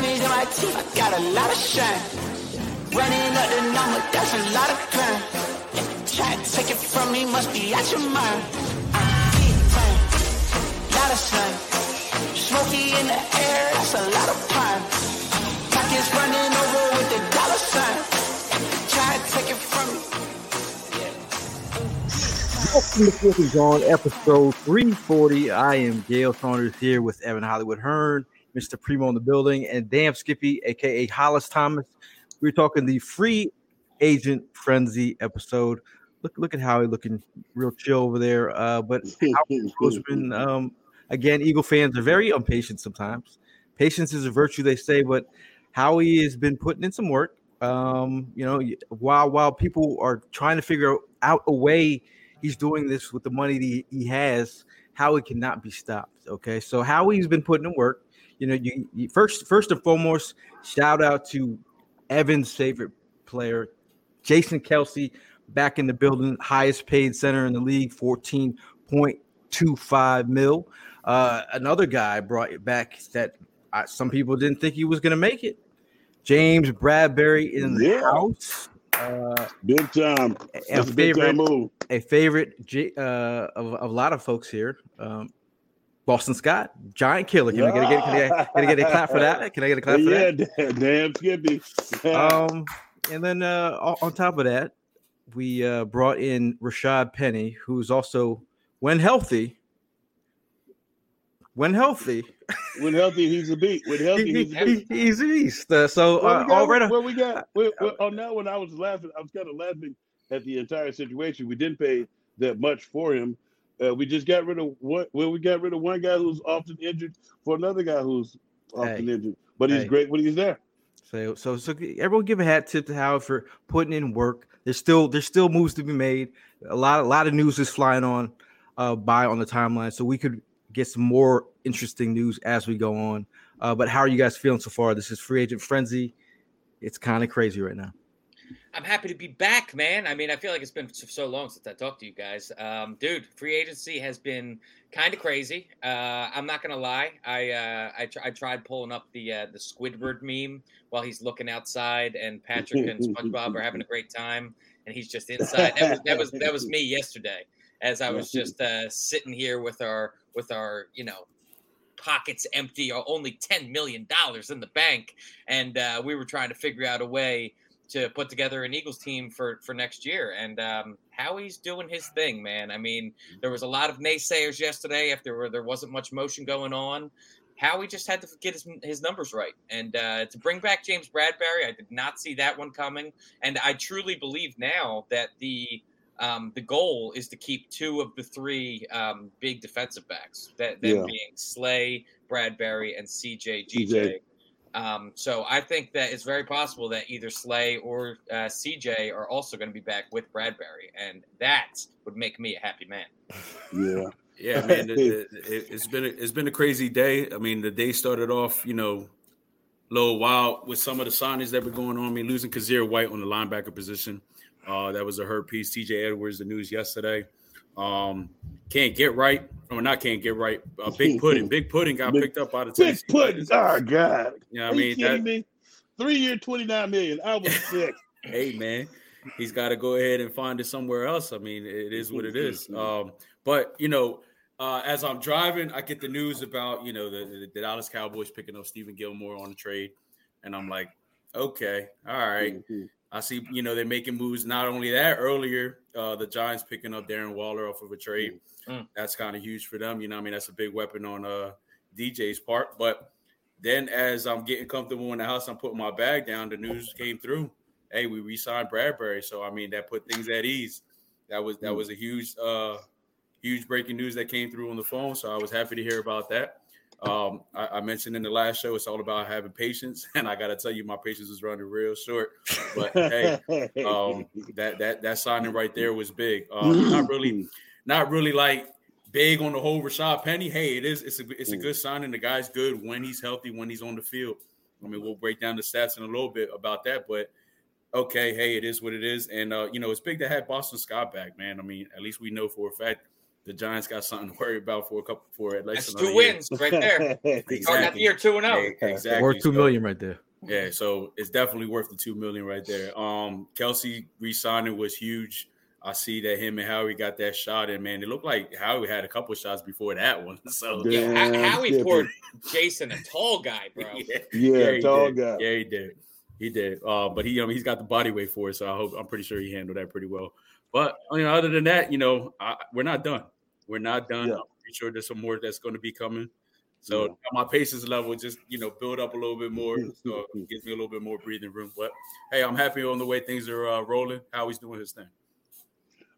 Diamonds in my teeth, I got a lot of shine. Running up the number, that's a lot of crime. Try to take it from me, must be out your mind. I'm big time, lot of sun. Smoky in the air, that's a lot of pine. Pockets running over with the dollar sign. Try to take it from me. Welcome to Filthy Zone, episode 340. I am Gayle Saunders here with Evan Hollywood Hearn, Mr. Primo in the building, and Damn Skippy, aka Hollis Thomas. We're talking the free agent frenzy episode. Look, look at Howie looking real chill over there. Uh, but Roseman, um, again, Eagle fans are very impatient sometimes. Patience is a virtue, they say, but Howie has been putting in some work. Um, you know, while while people are trying to figure out a way he's doing this with the money that he, he has, Howie cannot be stopped. Okay, so Howie's been putting in work. You know, you, you first first and foremost, shout out to Evan's favorite player, Jason Kelce, back in the building, highest paid center in the league, 14.25 mil. Uh, another guy brought it back that uh, some people didn't think he was going to make it. James Bradberry in the Yeah. house. Uh, Big time. a That's a big favorite, time move. a favorite uh, of, of a lot of folks here. Um, Boston Scott, giant killer. Can I get a, can I can I get a clap for that? Can I get a clap for yeah, that? damn, damn Skippy. Um, and then uh, on top of that, we uh, brought in Rashad Penny, who's also, when healthy, when healthy, when healthy, he's a beat. When healthy, he- he's a beat. he's a beast. Uh, so uh, got, already, where we got where, where, on that one, I was laughing. I was kind of laughing at the entire situation. We didn't pay that much for him. Uh, we just got rid of one. Well, we got rid of one guy who's often injured for another guy who's often Hey. injured. But he's Hey. great when he's there. So, so, so everyone give a hat tip to Howard for putting in work. There's still there's still moves to be made. A lot a lot of news is flying on uh, by on the timeline, so we could get some more interesting news as we go on. Uh, but how are you guys feeling so far? This is free agent frenzy. It's kind of crazy right now. I'm happy to be back, man. I mean, I feel like it's been so- long since I talked to you guys. Um, dude, free agency has been kind of crazy. Uh, I'm not gonna lie. I uh, I, tr- I tried pulling up the uh, the Squidward meme while he's looking outside, and Patrick and SpongeBob are having a great time, and he's just inside. That was that was that was me yesterday, as I was just uh, sitting here with our with our you know pockets empty or only $10 million in the bank. And uh, we were trying to figure out a way to put together an Eagles team for, for next year. And um, Howie's doing his thing, man. I mean, there was a lot of naysayers yesterday after there wasn't much motion going on. Howie just had to get his, his numbers right. And uh, to bring back James Bradberry, I did not see that one coming. And I truly believe now that the um, the goal is to keep two of the three um, big defensive backs, that them Yeah. being Slay, Bradberry, and CJ GJ. CJ. Um, so I think that it's very possible that either Slay or uh, CJ are also going to be back with Bradberry, and that would make me a happy man. Yeah. Yeah, man, it, it, it- it's been a, it's been a crazy day. I mean, the day started off, you know, a little wild with some of the signings that were going on. I mean, losing Kyzir White on the linebacker position, uh, that was a hurt piece. T.J. Edwards, the news yesterday. Um, can't get right, or not can't get right. Uh, big pudding, big pudding got Big- picked up by the Big pudding. Oh God. Yeah, I Are you mean, kidding that, me? Three year, twenty nine million. I was sick. hey man, he's got to go ahead and find it somewhere else. I mean, it is what it is. Um, but you know, uh, as I'm driving, I get the news about you know the, the, the Dallas Cowboys picking up Stephon Gilmore on the trade, and I'm like, okay, all right. I see, you know, they're making moves. Not only that, earlier, uh, the Giants picking up Darren Waller off of a trade. Mm. That's kind of huge for them. You know, I mean, that's a big weapon on uh, DJ's part. But then, as I'm getting comfortable in the house, I'm putting my bag down. The news came through. Hey, we re-signed Bradberry. So I mean, that put things at ease. That was that Mm. was a huge, uh, huge breaking news that came through on the phone. So I was happy to hear about that. Um, I, I, mentioned in the last show, it's all about having patience, and I got to tell you, my patience is running real short. But hey, um, that that that signing right there was big. Um, not really, not really like big on the whole Rashad Penny. Hey, it is. It's a it's a good signing. The guy's good when he's healthy, when he's on the field. I mean, we'll break down the stats in a little bit about that, but okay, hey, it is what it is. And uh, you know, it's big to have Boston Scott back, man. I mean, at least we know for a fact the Giants got something to worry about for a couple for at least That's two wins right there. exactly. Starting the year two and zero. Oh. Exactly. Worth two million right there. Yeah, so it's definitely worth the two million right there. Um, Kelce re-signing was huge. I see that him and Howie got that shot, and man, it looked like Howie had a couple shots before that one. So yeah, Howie poured Jason a tall guy, bro. yeah, yeah, yeah tall did. guy. Yeah, he did. He did. Uh, but he, um, he's got the body weight for it, so I hope I'm pretty sure he handled that pretty well. But you know, other than that, you know, I, we're not done. We're not done. Yeah. I'm pretty sure there's some more that's going to be coming. So yeah. my patience level just you know build up a little bit more, so it gives me a little bit more breathing room. But hey, I'm happy on the way things are uh, rolling. How he's doing his thing.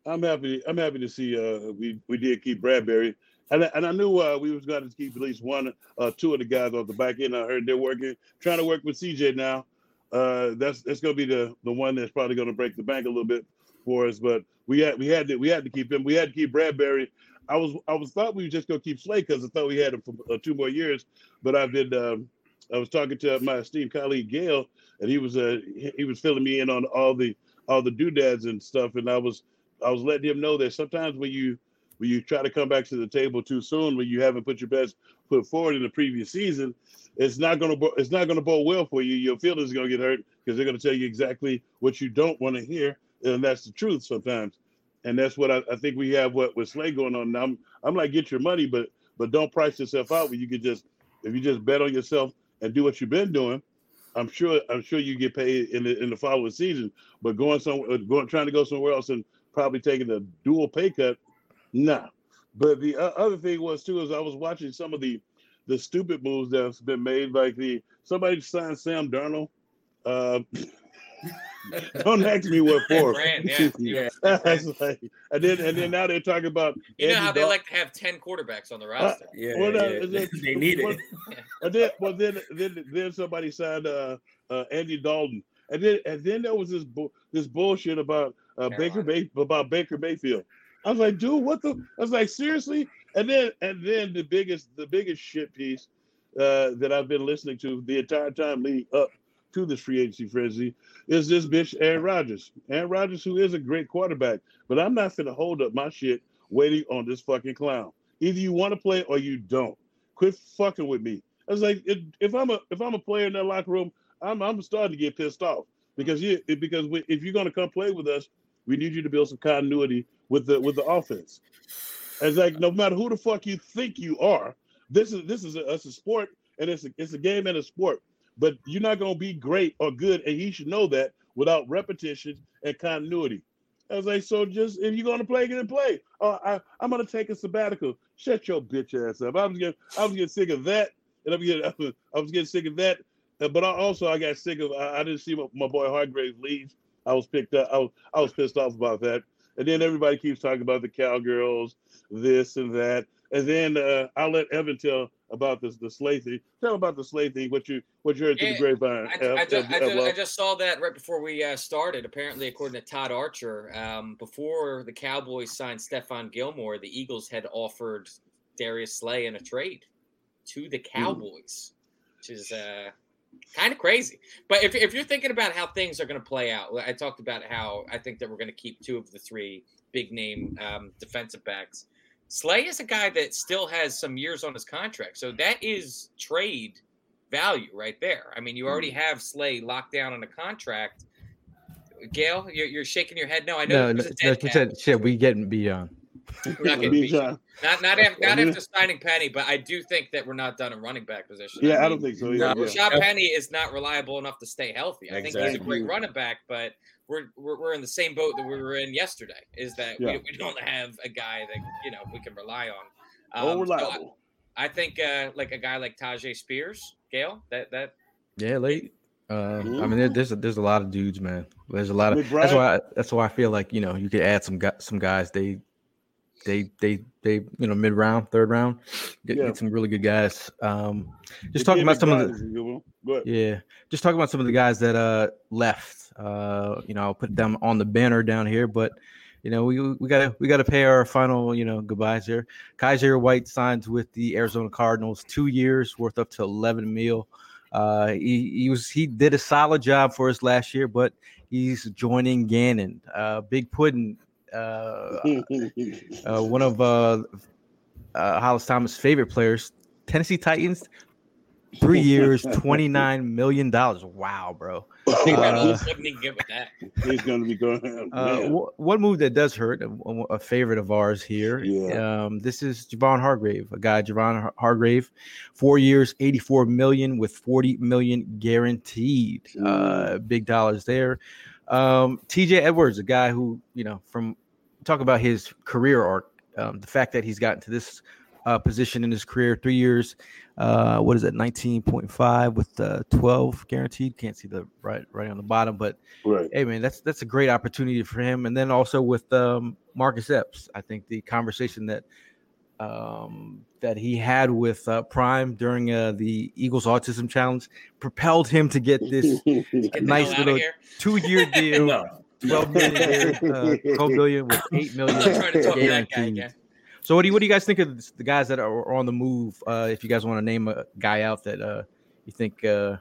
I'm happy. I'm happy to see uh, we we did keep Bradberry, and I, and I knew uh, we was going to keep at least one, uh, two of the guys off the back end. I heard they're working, trying to work with CJ now uh, that's that's going to be the the one that's probably going to break the bank a little bit for us. But we had we had to we had to keep him. We had to keep Bradberry. I was I was thought we were just to keep Slay because I thought we had him for uh, two more years. But I've been um, I was talking to my esteemed colleague Gayle, and he was uh he was filling me in on all the all the doodads and stuff, and I was I was letting him know that sometimes when you when you try to come back to the table too soon, when you haven't put your best foot forward in the previous season, it's not gonna it's not gonna bode well for you. Your feelings are gonna get hurt because they're gonna tell you exactly what you don't want to hear, and that's the truth sometimes. And that's what I, I think we have what with Slay going on now. I'm, I'm like get your money, but but don't price yourself out where you can just if you just bet on yourself and do what you've been doing. I'm sure I'm sure you get paid in the in the following season. But going somewhere, going trying to go somewhere else and probably taking a dual pay cut, nah. But the uh, other thing was too is I was watching some of the the stupid moves that's been made, like the somebody signed Sam Darnold. Uh, don't ask me what for. Brand, yeah, yeah. like, and then and then now they're talking about. You Andy know how they like to have ten quarterbacks on the uh, roster. Uh, yeah, well, yeah. Then, they need it. and then, well, then, then, then somebody signed uh, uh, Andy Dalton, and then and then there was this bu- this bullshit about uh, Baker Bay- about Baker Mayfield. I was like, dude, what the? I was like, seriously? And then and then the biggest the biggest shit piece uh, that I've been listening to the entire time leading up to this free agency frenzy is this bitch Aaron Rodgers. Aaron Rodgers, who is a great quarterback, but I'm not gonna hold up my shit waiting on this fucking clown. Either you want to play or you don't. Quit fucking with me. I was like, if I'm a if I'm a player in that locker room, I'm I'm starting to get pissed off because you because if you're gonna come play with us, we need you to build some continuity with the with the offense. It's like no matter who the fuck you think you are, this is this is a, a sport and it's a, it's a game and a sport. But you're not gonna be great or good, and he should know that without repetition and continuity. I was like, so just if you're gonna play, get and play. Oh, I, I'm gonna take a sabbatical. Shut your bitch ass up. I was getting I was getting sick of that, and I'm getting I was getting sick of that. Uh, but I also I got sick of I, I didn't see my, my boy Hargrave leave. I was picked up. I was I was pissed off about that. And then everybody keeps talking about the cowgirls, this and that. And then uh, I'll let Evan tell about this the Slay thing. Tell about the Slay thing. What you what you heard through the grapevine. I, I, just, I, just, I, just, saw that right before we uh, started. Apparently, according to Todd Archer, um, before the Cowboys signed Stephon Gilmore, the Eagles had offered Darius Slay in a trade to the hmm. Cowboys, mm. which is uh, kind of crazy. But if, if you're thinking about how things are going to play out, I talked about how I think that we're going to keep two of the three big name um, defensive backs. Slay is a guy that still has some years on his contract. So that is trade value right there. I mean, you already hmm. have Slay locked down on a contract. Gayle, you're, you're shaking your head. No, I know. No, no, no shit, we getting beyond. We're not getting beat. Not not after, not after signing Penny, but I do think that we're not done in running back position. Yeah, I, mean, I don't think so. Either. No, Rashad Penny is not reliable enough to stay healthy. I exactly. think he's a great running back, but we're, we're, we're in the same boat that we were in yesterday. Is that yeah. we, we, don't have a guy that you know we can rely on. Um, oh, reliable. So I, I, think uh, like a guy like Tyjae Spears, Gayle, that that yeah, late. Uh. I mean, there's a, there's a lot of dudes, man. There's a lot of that's why I, that's why I feel like you know you could add some some guys. They they they they you know mid round, third round, get, Yeah. get some really good guys. Um, just The talking kid about some of the is a good one. Go ahead. yeah, just talking about some of the guys that uh left. Uh, you know, I'll put them on the banner down here, but you know, we we gotta we gotta pay our final you know goodbyes here. Kyzir White signs with the Arizona Cardinals, two years worth up to eleven mil. Uh, he, he was he did a solid job for us last year, but he's joining Gannon. Uh, Big Puddin, uh, uh, one of uh, uh, Hollis Thomas' favorite players, Tennessee Titans, three years, twenty nine million dollars. Wow, bro. Who Uh, wouldn't even that? He's going to be going. Uh, man. one move that does hurt, a, a favorite of ours here. Yeah. Um, this is Javon Hargrave, a guy, Javon Hargrave, four years, 84 million with 40 million guaranteed. Uh, big dollars there. Um, TJ Edwards, a guy who, you know, from talk about his career arc, um, the fact that he's gotten to this uh, position in his career, three years, uh, what is it, 19.5 with uh, 12 guaranteed. Can't see the right right on the bottom, but right. hey man, that's that's a great opportunity for him. And then also with um, Marcus Epps, I think the conversation that um, that he had with uh, Prime during uh, the Eagles Autism Challenge propelled him to get this Get nice little two-year deal, No. 12 million, uh, 12 million with eight million I'm trying to talk to that guy again. So what do you what do you guys think of the guys that are on the move? Uh, if you guys want to name a guy out that uh, you think uh,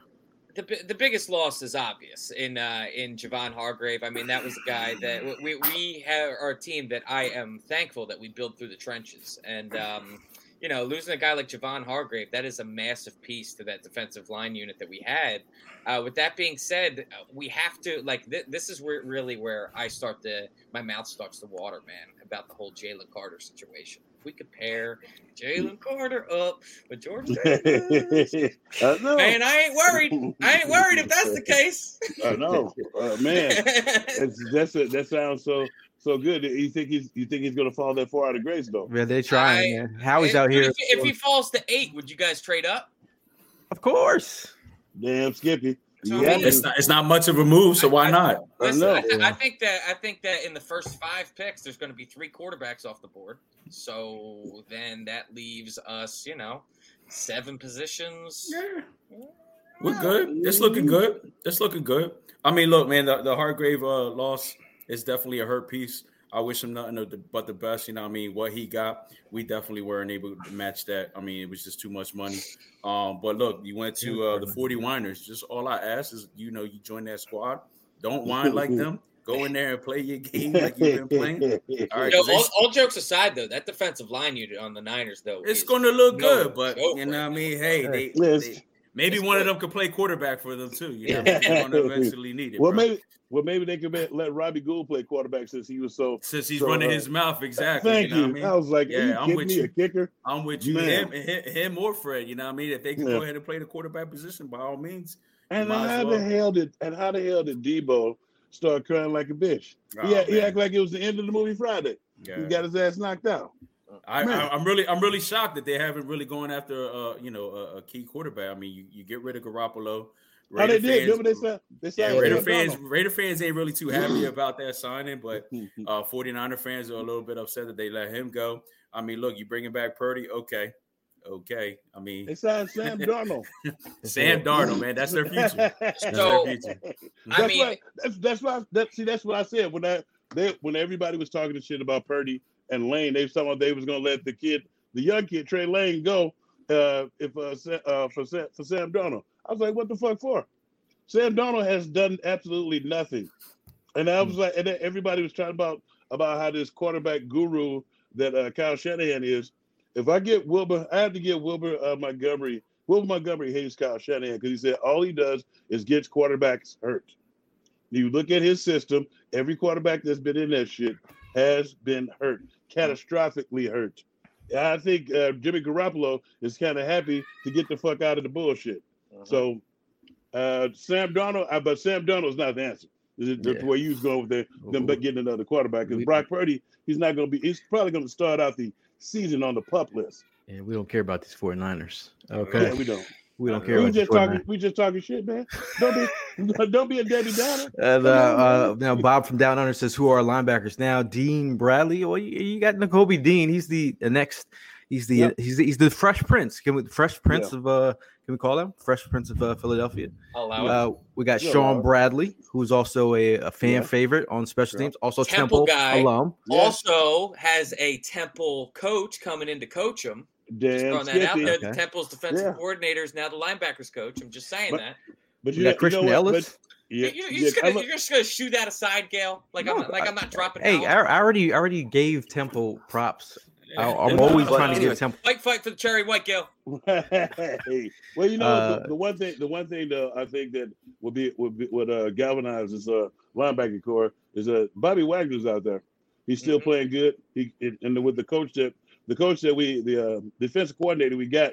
the, the biggest loss is obvious in uh, in Javon Hargrave. I mean, that was a guy that we we have our team that I am thankful that we built through the trenches, and um, you know, losing a guy like Javon Hargrave, that is a massive piece to that defensive line unit that we had. Uh, with that being said, we have to like th- this is where really where I start to my mouth starts to water, man, about the whole Jalen Carter situation. If we could pair Jalen Carter up with George I know. Man, I ain't worried. I ain't worried if that's the case. I know, uh, man. It's, that's a, that sounds so so good. You think he's you think he's gonna fall that far out of grace though? yeah, they're trying? I- man. Howie's If- out here, If, if he falls to eight, would you guys trade up? of course. Damn, Skippy. So, You I mean, It's not, it's not much of a move, so why not? I Listen. I, th- I think that I think that in the first five picks, there's going to be three quarterbacks off the board. So then that leaves us, you know, seven positions. We're good. It's looking good. It's looking good. I mean, look, man, the, the Hargrave uh, loss is definitely a hurt piece. I wish him nothing but the best. You know, what I mean, what he got, we definitely weren't able to match that. I mean, it was just too much money. Um, but look, you went to uh, the 40 Winers. Just all I ask is, you know, you join that squad. Don't whine like them. Go in there and play your game like you've been playing. All right, Yo, 'cause they- all, all jokes aside, though, that defensive line unit on the Niners, though, it's going to look no good, but joke, you know right? what I mean? Hey, they, they- maybe It's one of them could play quarterback for them too. You know, what I mean? they're going to eventually need it. Well, bro. maybe well maybe they could let- let Robbie Gould play quarterback since he was so. since he's So, running uh, his mouth exactly. Thank you. you. Know what I, mean? I was like, Yeah, are you I'm with me? you. A kicker? I'm with you. Him, him, him or Fred. You know what I mean? If they can Yeah. go ahead and play the quarterback position, by all means. And Might as how the hell did and how the hell did Deebo start crying like a bitch? Oh, yeah, he man. acted like it was the end of the movie Friday. Yeah. He got his ass knocked out. I, Man. I, I'm really, I'm really shocked that they haven't really gone after, uh, you know, a, a key quarterback. I mean, you, you get rid of Garoppolo. How they Raider did? Remember they said they Yeah, Raider fans, Raider fans ain't really too happy about that signing, but Hmm. uh, 49er fans are a little bit upset that they let him go. I mean, look, you bringing back Purdy, okay, okay. I mean, They signed Sam Darnold. Sam Darnold, man, that's their future. That's So, their future. I mean, why, that's that's why that see that's what I said when I they when everybody was talking to shit about Purdy and Lane, they was talking about they was gonna let the kid, the young kid Trey Lance go uh if uh, uh for Sam, for Sam Darnold. I was like, what the fuck for? Sam Darnold has done absolutely nothing. And I was like, and everybody was talking about about how this quarterback guru that uh, Kyle Shanahan is. If I get Wilbur, I have to get Wilbur uh, Montgomery. Wilbert Montgomery hates Kyle Shanahan because he said all he does is gets quarterbacks hurt. You look at his system, every quarterback that's been in that shit has been hurt, catastrophically hurt. I think uh, Jimmy Garoppolo is kind of happy to get the fuck out of the bullshit. So, uh, Sam Darnold, uh, but Sam Darnold's not the answer. The, the Yeah. way you was going with the, them but getting another quarterback because Brock Purdy, he's not going to be. He's probably going to start out the season on the pup list. And we don't care about these 49ers. Yeah, Okay. we don't. We don't Uh, care We about just talking. 49ers. We just talking shit, man. Don't be Don't be a Debbie Downer. And, Come uh, uh, now Bob from Down Under says, "Who are our linebackers now?" Dean Bradley. Well, you, you got Nakobe Dean. He's the, the next. He's the Yep. he's the, he's the Fresh Prince. Can we Fresh Prince Yeah. of uh? Can we call him Fresh Prince of uh, Philadelphia? I'll it. Uh, we got Yeah, Sean. Bradley, who's also a, a fan Yeah. favorite on special Yeah. teams. Also Temple Temple, guy. alum. Yeah. Also has a Temple coach coming in to coach him. Just Damn throwing that out there. Okay. The Temple's defensive Yeah. coordinator is now the linebackers coach. I'm just saying But- that. But We you got Christian you know? Ellis. But, yeah, you, you're, yeah, just gonna, look- you're just gonna shoot that aside, Gayle. Like I'm not, like I'm not dropping. Hey, I. I already I already gave Temple props. I, I'm always trying to give Temple. fight, fight for the cherry white, Gayle. hey, well, you know Uh, the, the one thing, the one thing that I think that would be would be would uh, galvanize this uh, linebacking core is uh, Bobby Wagner's out there. He's still Mhm. playing good. He and and with the coach that the coach that we the uh, defensive coordinator we got,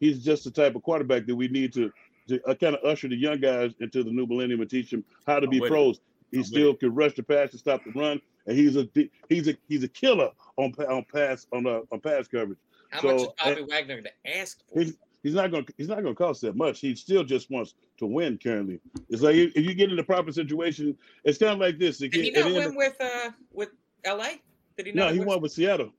he's just the type of quarterback that we need to to uh, kind of usher the young guys into the new millennium and teach them how to be pros. He I'm still can rush the pass and stop the run, and he's a he's a he's a killer on on pass on uh, on pass coverage. How So, much is Bobby Wagner to ask for? He's he's not going to he's not going to cost that much. He still just wants to win. Currently, it's like if you get in the proper situation, it's kind of like this. Did he not at the win with uh with L.A.? Did he of- no, he win- won with Seattle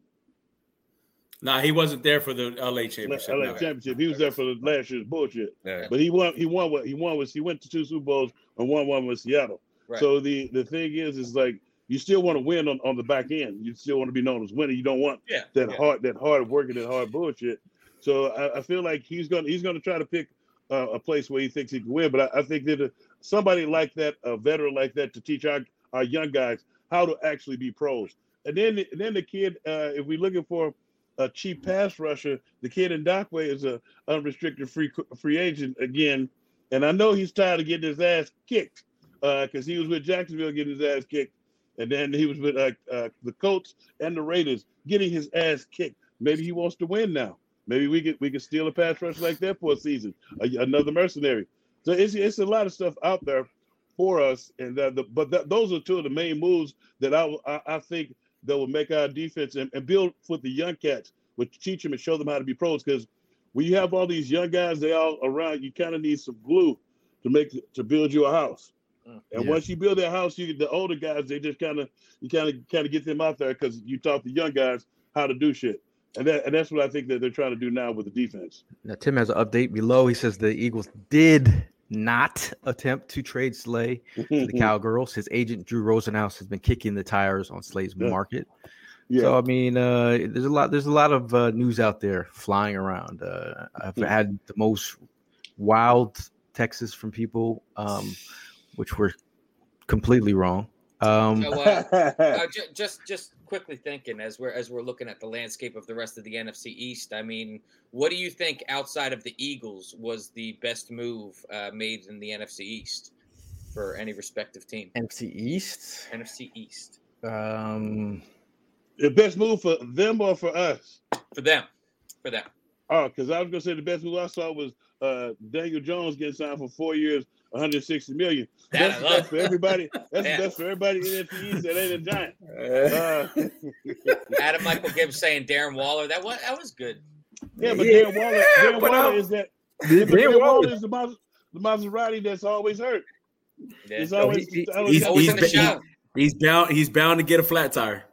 Nah, he wasn't there for the LA LA championship. no. championship. He was there for the last year's bullshit, Yeah. but he won. He won what he won was he went to two Super Bowls and won one with Seattle. Right. So the the thing is, is like you still want to win on, on the back end. You still want to be known as winner. You don't want yeah, that yeah. hard that hard working that hard bullshit. So I, I feel like he's gonna he's gonna try to pick uh, a place where he thinks he can win. But I, I think that uh, somebody like that, a veteran like that, to teach our, our young guys how to actually be pros. And then and then the kid, uh, if we're looking for a cheap pass rusher, the kid Ngakoue is a unrestricted free free agent again. And I know he's tired of getting his ass kicked because he was with Jacksonville getting his ass kicked. And then he was with uh, uh, the Colts and the Raiders getting his ass kicked. Maybe he wants to win now. Maybe we could we could steal a pass rush like that for a season, a, another mercenary. So it's it's a lot of stuff out there for us, and uh, the, but th- those are two of the main moves that I I, I think that will make our defense and, and build with the young cats, which teach them and show them how to be pros. Because when you have all these young guys, they all around, you kind of need some glue to make to build you a house. Mm. And Yeah. once you build that house, you the older guys they just kind of you kind of kind of get them out there because you taught the young guys how to do shit, and that and that's what I think that they're trying to do now with the defense. Now, Tim has an update below. He says the Eagles did not attempt to trade Slay to the Cowgirls. His agent Drew Rosenhaus has been kicking the tires on Slay's Yeah. market. yeah, So I mean, uh, there's a lot. There's a lot of uh, news out there flying around. Uh, I've Yeah. had the most wild texts from people, um, which were completely wrong. Um, So, uh, uh, just just quickly thinking as we're as we're looking at the landscape of the rest of the NFC East. I mean, what do you think outside of the Eagles was the best move uh, made in the NFC East for any respective team? NFC East. NFC East Um, the best move for them or for us? for them, for them. Oh, because I was gonna say the best move I saw was uh, Daniel Jones getting signed for four years, 160 million. That's the best for everybody. That's Yeah. the best for everybody in the East that ain't a giant. Uh, Adam Michael Gibbs saying Darren Waller. That was that was good. yeah, but Yeah, Darren Waller, Darren but, Waller um, is that. Dan Yeah, but Darren Waller- Waller is the, Mas- the Maserati that's always hurt. Yeah. He's always, he- he- always he's- got- Always in the he's- show. He's bound. He's bound to get a flat tire.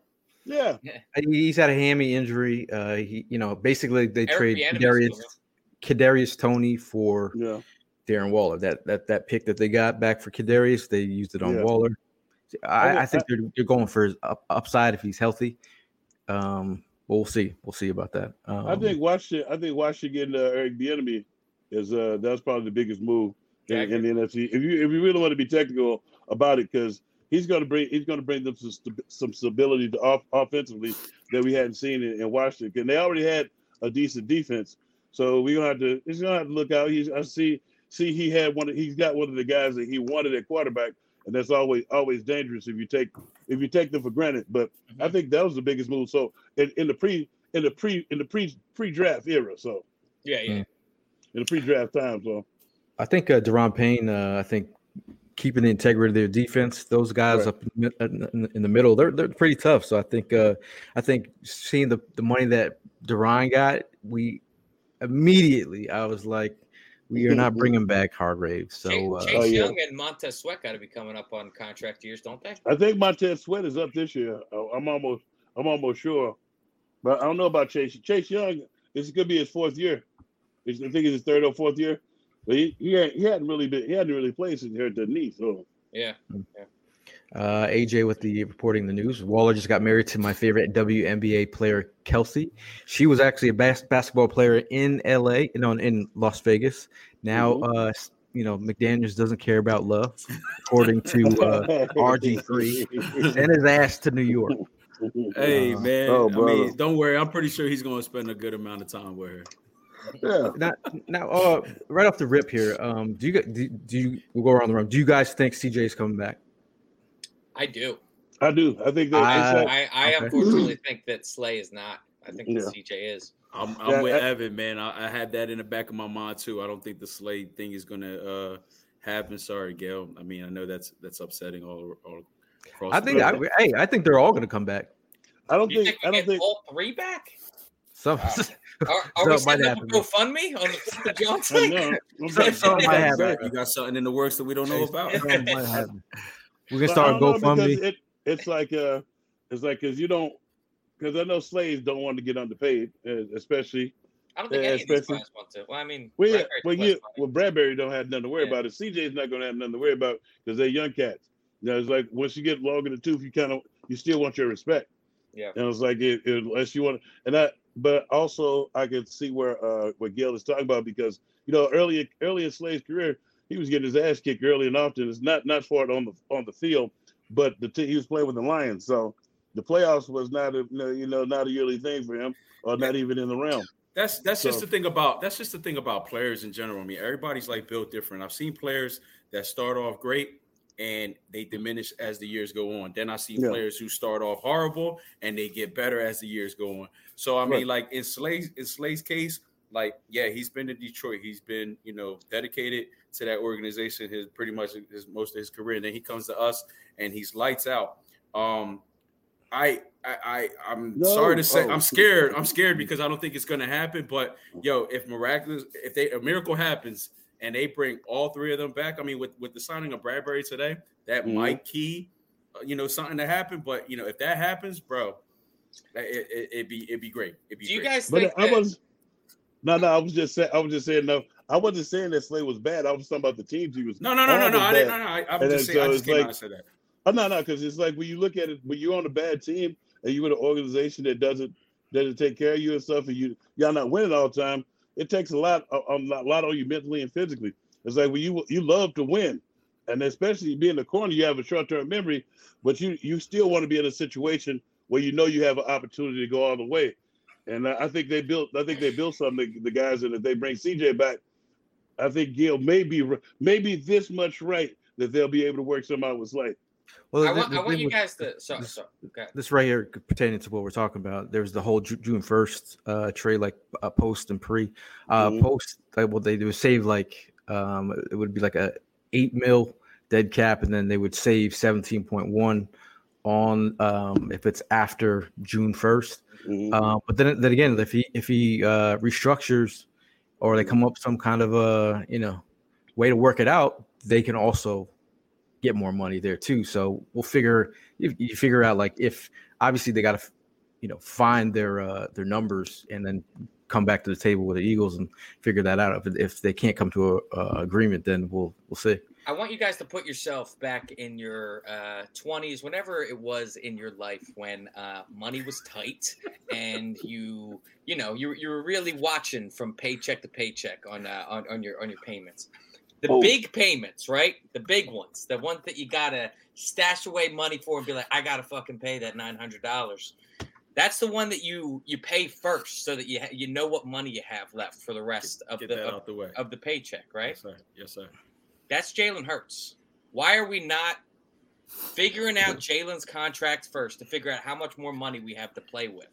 yeah. he's had a hammy injury. Uh, he, you know, basically they Eric trade Kadarius, Kadarius Toney for Yeah. Darren Waller. That that that pick that they got back for Kadarius, they used it on Yeah. Waller. I, I- think they're, they're going for his up, upside if he's healthy. Um, but we'll see. We'll see about that. Um, I think Washington. I think Washington getting uh, Eric Bieniemy is uh that's probably the biggest move in, in the NFC. If you if you really want to be technical about it, because he's going to bring he's going to bring them some, some stability to off, offensively that we hadn't seen in, in Washington. And they already had a decent defense, so we're gonna have to he's gonna have to look out. He's I see see he had one. Of, he's got one of the guys that he wanted at quarterback, and that's always always dangerous if you take if you take them for granted. But I think that was the biggest move. So in, in the pre in the pre in the pre pre draft era, so Yeah, yeah. In the pre draft time, so I think uh, Daron Payne. Uh, I think keeping the integrity of their defense. Those guys Right. up in, the in, in the middle, they're they're pretty tough. So I think uh, I think seeing the, the money that Daron got, we immediately I was like, we are not bringing back Hargrave. So Chase, uh, Chase Oh, yeah. Young and Montez Sweat got to be coming up on contract years, don't they? I think Montez Sweat is up this year. Uh, I'm almost I'm almost sure, but I don't know about Chase. Chase Young, this could be his fourth year. I think it's his third or fourth year. But he he, had, he hadn't really been he hadn't really played since he hurt the knee. So Yeah. Uh, AJ with the reporting the news. Waller just got married to my favorite WNBA player, Kelsey. She was actually a bas- basketball player in LA, you know, in Las Vegas. Now, uh, you know, McDaniels doesn't care about love, according to uh, RG3. Send his ass to New York. Hey Uh, man, oh, I mean, don't worry. I'm pretty sure he's going to spend a good amount of time with her. yeah. Now, now, uh, right off the rip here, um, do you do, do you we'll go around the room? Do you guys think CJ is coming back? I do. I do. I think that I- it's I, I okay. unfortunately think that Slay is not. I think Yeah. that CJ is. I'm, I'm Yeah, with I- Evan, man. I, I had that in the back of my mind too. I don't think the Slay thing is going to uh, happen. Sorry, Gayle. I mean, I know that's that's upsetting all, all across. I the think, I, hey, I think they're all going to come back. I don't You think think we I don't get think all three back? Some, Are, are So we it might setting up a happen. GoFundMe on the Fourth of Jawn I know. I'm something might happen. you got something in the works that we don't know about. Something might happen. We're gonna start a don't GoFundMe. It, it's like uh, it's like because you don't because I know slaves don't want to get underpaid, uh, especially I don't think Yeah, any of these especially- want to. Well, I mean, well, yeah, well, you, well, Bradberry don't have nothing to worry Yeah. about it. CJ's not going to have nothing to worry about because they're young cats. You know, it's like once you get long in the tooth, you kind of you still want your respect. Yeah. And it's like it, it, unless you want, and I, but also I could see where uh what Gayle is talking about because you know early early in Slade's career he was getting his ass kicked early and often. It's not not for it on the on the field, but the t- he was playing with the Lions, so the playoffs was not a you know not a yearly thing for him or not even in the realm. That's that's just the thing about that's just the thing about players in general. I mean, everybody's like built different. I've seen players that start off great and they diminish as the years go on. Then I see Yeah. players who start off horrible and they get better as the years go on. So I mean, Right. like in Slay's in Slay's case, like yeah, he's been to Detroit. He's been you know dedicated to that organization his pretty much his most of his career. And then he comes to us and he's lights out. Um, I I, I I'm No. sorry to say Oh. I'm scared. I'm scared because I don't think it's gonna happen. But yo, if miraculous, if they a miracle happens and they bring all three of them back, I mean, with with the signing of Bradberry today, that Mhm. might key, uh, you know, something to happen. But you know, if that happens, bro, it, it, it'd be it'd be great. It'd be Do you great. guys But think I was no, no. I was just saying. I was just saying. No, I wasn't saying that Slade was bad. I was talking about the teams he was. no, no, no, no, no. I didn't. No, no. I, I'm And just saying. I so just it's came like- out and said that. Oh no, no, because it's like when you look at it, when you're on a bad team and you're in an organization that doesn't doesn't take care of you and stuff, and you y'all not winning all the time. It takes a lot, a, a lot a lot on you mentally and physically. It's like when you you love to win, and especially being in the corner, you have a short term memory, but you you still want to be in a situation where you know you have an opportunity to go all the way. And I I think they built. I think they built something. The guys, and if they bring CJ back, I think Gil may be r- maybe this much right that they'll be able to work some out with Slade. Well, I the- want, the I want you with guys to. So, this- so okay. this right here pertaining to what we're talking about. There's the whole Ju- June first uh, trade, like uh, post and pre. Uh, Mhm. Post, like, what they do is save like um, it would be like a eight mil dead cap, and then they would save seventeen point one on um, if it's after June first. Mhm. Uh, but then, then again, if he if he uh, restructures or they come up some kind of a you know way to work it out, they can also get more money there too. So we'll figure if you figure out like if obviously they got to you know find their uh, their numbers and then come back to the table with the Eagles and figure that out. If, if they can't come to a, a agreement, then we'll we'll see. I want you guys to put yourself back in your uh, 20s, whenever it was in your life when uh, money was tight and you, you know, you, you were really watching from paycheck to paycheck on uh, on, on your on your payments. The Oh. big payments, right? The big ones, the ones that you gotta stash away money for and be like, I gotta fucking pay that nine hundred dollars. That's the one that you you pay first, so that you ha- you know what money you have left for the rest of Get the of, the way. of the paycheck, right? Yes, sir. Yes, sir. That's Jalen Hurts. Why are we not figuring out Jalen's contract first to figure out how much more money we have to play with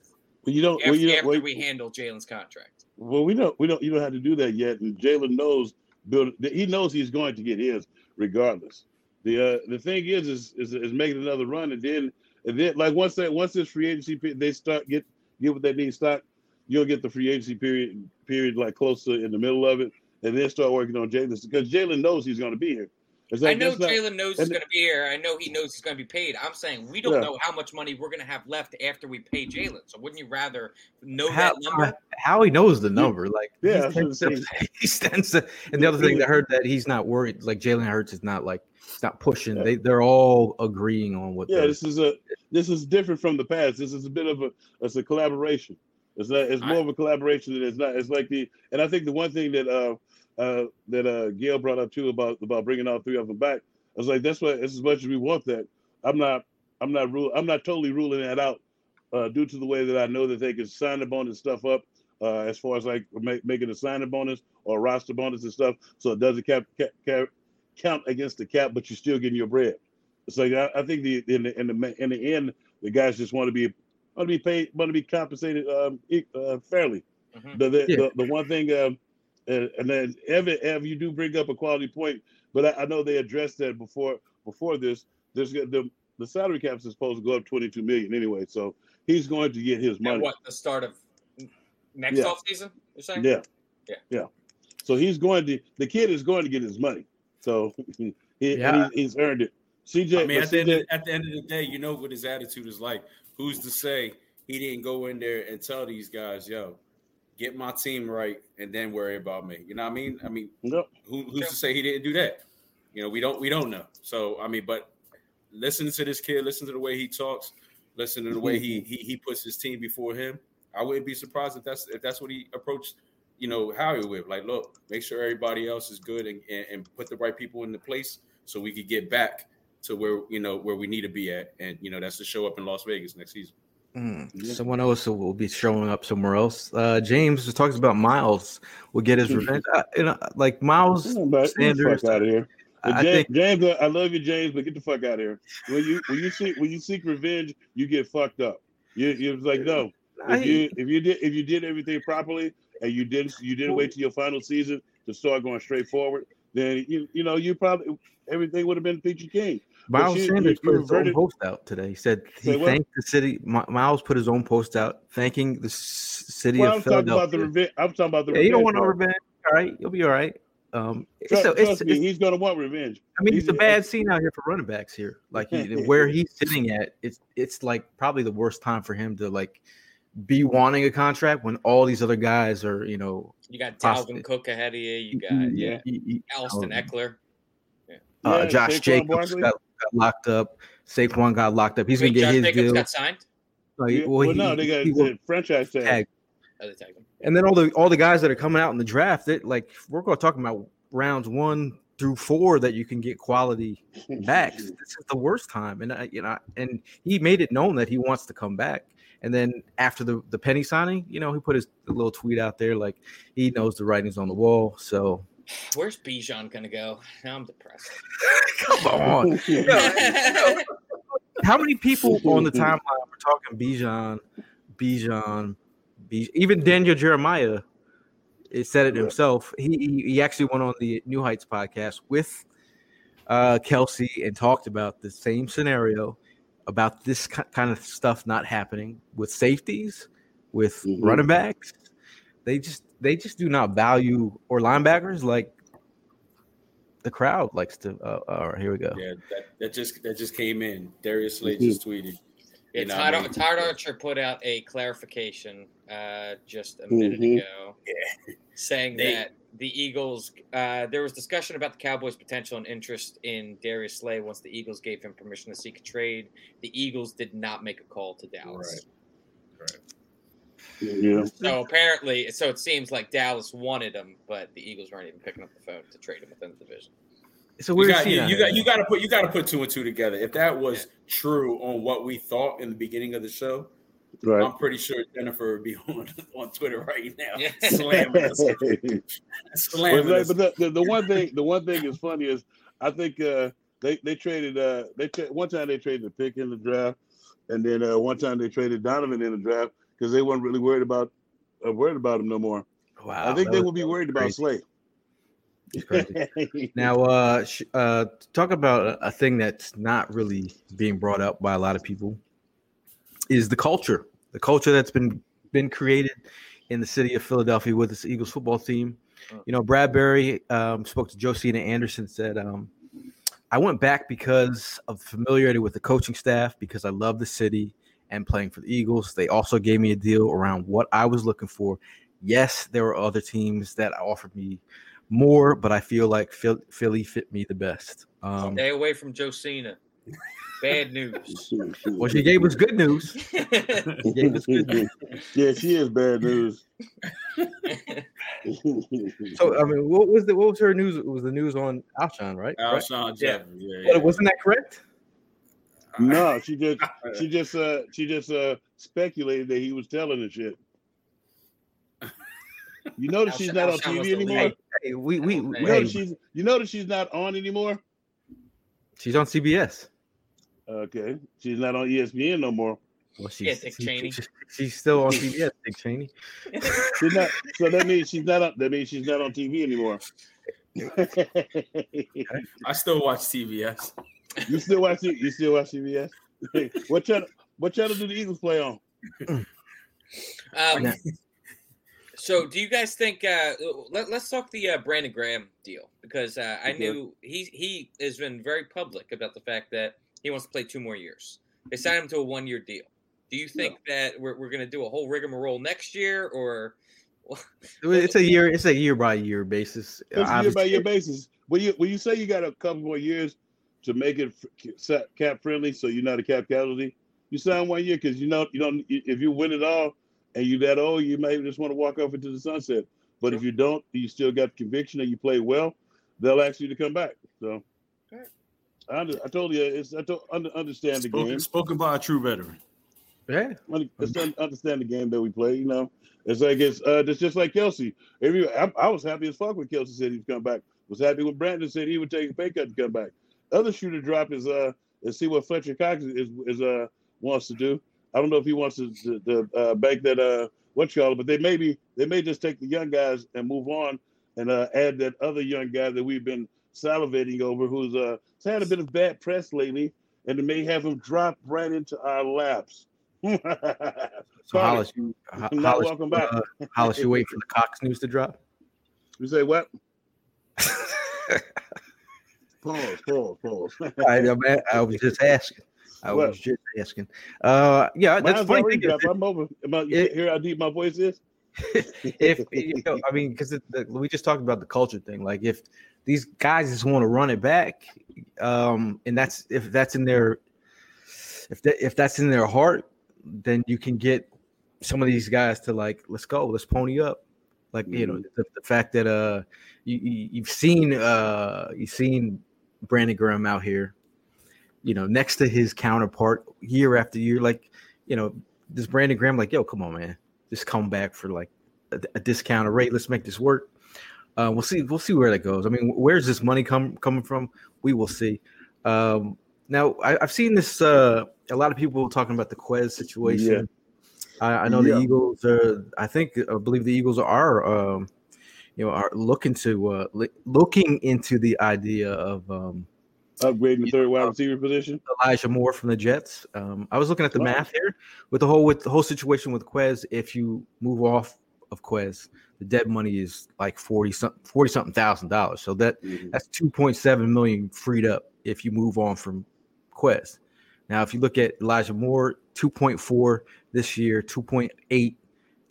Well, you don't. after, Well, you don't, after well, we handle Jalen's contract? well, we don't. We don't. You don't have to do that yet. And Jalen knows. Build. He knows he's going to get his regardless. The uh, the thing is, is is is making another run, and then and then like once that once this free agency they start get get what they need stock, you'll get the free agency period period like closer in the middle of it, and then start working on Jalen because Jalen knows he's going to be here. It's I know Jalen knows he's going to be here. I know he knows he's going to be paid. I'm saying we don't Yeah. know how much money we're going to have left after we pay Jalen. So wouldn't you rather know How, that number? how he knows the number? Like, Yeah, he that's what I'm tends to- he tends to. And the other thing that heard that he's not worried. Like Jalen Hurts is not like he's not pushing. Yeah. They they're all agreeing on what. Yeah, this is a this is different from the past. This is a bit of a it's a collaboration. It's not it's more of a collaboration than it's not. It's like the and I think the one thing that uh uh that uh Gayle brought up too about about bringing all three of them back. I was like, that's what it's as much as we want that. I'm not I'm not rule I'm not totally ruling that out uh due to the way that I know that they can sign the bonus stuff up uh as far as like make, making a signing bonus or roster bonus and stuff so it doesn't cap, cap, cap count against the cap, but you're still getting your bread. It's like I, I think the in the in the in the end, the guys just want to be want to be paid, want to be compensated um, uh, fairly. Mhm. The the, Yeah. the the one thing, um, and then Evan, Ev, you do bring up a quality point, but I, I know they addressed that before before this. There's the the salary cap is supposed to go up 22 million anyway, so he's going to get his At money. what the start of next Yeah. off season? You're saying? Yeah. Yeah. Yeah. So he's going to the kid is going to get his money. So he, Yeah. and he's, he's earned it. CJ, I mean, but at the, end of, at the end of the day, you know what his attitude is like. Who's to say he didn't go in there and tell these guys, "Yo, get my team right, and then worry about me"? You know what I mean? I mean, Yep. who, who's to say he didn't do that? You know, we don't we don't know. So I mean, but listen to this kid, listen to the way he talks, listen to the way he he, he puts his team before him. I wouldn't be surprised if that's if that's what he approached. You know, Howie with like, look, make sure everybody else is good and, and, and put the right people in the place so we could get back to where you know where we need to be at, and you know that's to show up in Las Vegas next season. Mm, Yeah. Someone else will be showing up somewhere else. Uh, James just talks about Miles will get his revenge. Uh, you know, like Miles Come on, bud. Get the Sanders. out of here. I James, think James, I love you, James, but get the fuck out of here. When you when you seek when you seek revenge, you get fucked up. You you was like no. If you if you did if you did everything properly and you didn't you didn't wait till your final season to start going straight forward, then you you know you probably everything would have been peachy keen. But Miles you- Sanders you- put you his own post out today. He said he Say what? thanked the city. Miles put his own post out thanking the city Well, I'm of talking Philadelphia. about the revenge. I'm talking about the yeah, you don't want no revenge. All right, you'll be all right. Um, it's, Trust, a, it's, me, it's- he's gonna want revenge. I mean, he's- it's a bad scene out here for running backs here. Like he, where he's sitting at, it's it's like probably the worst time for him to like be wanting a contract when all these other guys are, you know, You got Possibly. Dalvin Cook ahead of you. You got y- yeah, y- y- Austin um, Ekeler. uh, Yeah, Josh Saquon Jacobs Barkley. got, got locked up. Saquon got locked up. He's Wait, gonna get Josh his Jacobs deal. got signed. Like, well, well, he- no, they got he the franchise tag. tag. Oh, they. And then all the all the guys that are coming out in the draft, that like we're going to talk about rounds one through four that you can get quality backs. This is the worst time, and uh, you know, and he made it known that he wants to come back. And then after the the penny signing, you know, he put his little tweet out there like he knows the writing's on the wall. So Where's Bijan gonna go? Now I'm depressed. come on, how many people on the timeline were talking Bijan, Bijan, Bijan, even Daniel Jeremiah? It said it himself. He, he he actually went on the New Heights podcast with uh, Kelce and talked about the same scenario about this kind of stuff not happening with safeties, with Mhm. running backs. They just they just do not value or linebackers like the crowd likes to. Uh, uh, here we go. Yeah, that, that just that just came in. Darius Slay Mhm. just tweeted. Yeah, You Todd, I mean- Todd Archer put out a clarification uh, just a minute Mhm. ago, saying They- that the Eagles. Uh, there was discussion about the Cowboys' potential and interest in Darius Slay once the Eagles gave him permission to seek a trade. The Eagles did not make a call to Dallas. Yeah. So apparently, so it seems like Dallas wanted him, but the Eagles weren't even picking up the phone to trade him within the division. So a You weird got, you, you got you got to put you got to put two and two together. If that was true on what we thought in the beginning of the show, Right. I'm pretty sure Jennifer would be on on Twitter right now, Yeah. slamming us, But, slamming like, us. but the, the, the one thing the one thing is funny is I think uh, they they traded uh, they tra- one time they traded the pick in the draft, and then uh, one time they traded Donovan in the draft because they weren't really worried about uh, worried about him no more. Wow, I think they was- will be worried about. Slay. Crazy. Now, uh, sh- uh, talk about a- a thing that's not really being brought up by a lot of people is the culture, the culture that's been been created in the city of Philadelphia with this Eagles football team. You know, Bradberry um, spoke to Josina Anderson, said, um, I went back because of familiarity with the coaching staff, because I love the city and playing for the Eagles. They also gave me a deal around what I was looking for. Yes, there were other teams that offered me more, but I feel like Philly fit me the best. Um, Stay away from Josina. Bad news. well, she gave us good news. gave us good news. Yeah, she is bad news. so, I mean, what was the what was her news? It was the news on Alshon, right? Alshon, right? yeah. yeah, yeah. Wasn't that correct? No, she just she just uh she just uh speculated that he was telling the shit. You know that she's not on TV anymore. Hey, we we, you know that she's you know that she's not on anymore. She's on CBS. Okay, she's not on ESPN no more. Well, she's, yeah, Dick Cheney. She, she's still on CBS, Dick Cheney. she's not, so that means she's not. On, that means she's not on TV anymore. I still watch CBS. You still watch it? You still watch CBS? what channel? What channel do the Eagles play on? Um, so, do you guys think? Uh, let, us talk the uh, Brandon Graham deal because uh, I knew he he has been very public about the fact that he wants to play two more years. They signed him to a one year deal. Do you think that we're, we're going to do a whole rigmarole next year, or it's a year? It's a year by year basis. It's a year by year basis. When you when you say you got a couple more years to make it cap friendly, so you're not a cap casualty, you sign one year because you know you don't. If you win it all, and you that old, you may just want to walk off into the sunset. But if you don't, you still got conviction and you play well, they'll ask you to come back. So I, under, I told you, it's I told, under, understand the spoken, game. Spoken by a true veteran. Yeah, understand the game that we play. You know, it's like it's uh, it's just like Kelce. Every I, I was happy as fuck when Kelce said he'd come back. Was happy when Brandon said he would take a pay cut to come back. Other shooter drop is uh, is see what Fletcher Cox is is uh wants to do. I don't know if he wants to, to, to uh, bank that uh what it, but they maybe they may just take the young guys and move on and uh, add that other young guy that we've been salivating over, who's uh had a bit of bad press lately, and it may have him drop right into our laps. so Hollis, you, Hollis, welcome back. Uh, Hollis, you wait for the Cox news to drop. You say what? pause, pause, pause. I, I was just asking. I what? was just asking. Uh, yeah, that's funny. Thing I'm over. About it, hear how deep my voice is. if you know, I mean, because we just talked about the culture thing. Like, if these guys just want to run it back, um, and that's if that's in their if that if that's in their heart, then you can get some of these guys to like, let's go, let's pony up. Like, mm-hmm. you know, mm-hmm. the, the, fact that uh you, you have seen uh you've seen Brandon Graham out here you know, next to his counterpart year after year. Like, you know, this Brandon Graham, like, yo, come on, man, just come back for like a, a discounted rate. Let's make this work. Uh, we'll see. We'll see where that goes. I mean, where's this money come coming from? We will see. Um, now, I, have seen this. Uh, a lot of people talking about the Quez situation. Yeah. I, I, know yeah. the Eagles are. I think I believe the Eagles are. Um, you know, are looking to uh, looking into the idea of um, upgrading the third wide receiver position. Elijah Moore from the Jets. Um, I was looking at the math here with the whole with the whole situation with Quez. If you move off of Quez, the dead money is like 40 something 40 something thousand dollars. So that mm-hmm. that's 2.7 million freed up if you move on from Quez. Now, if you look at Elijah Moore, 2.4 this year, 2.8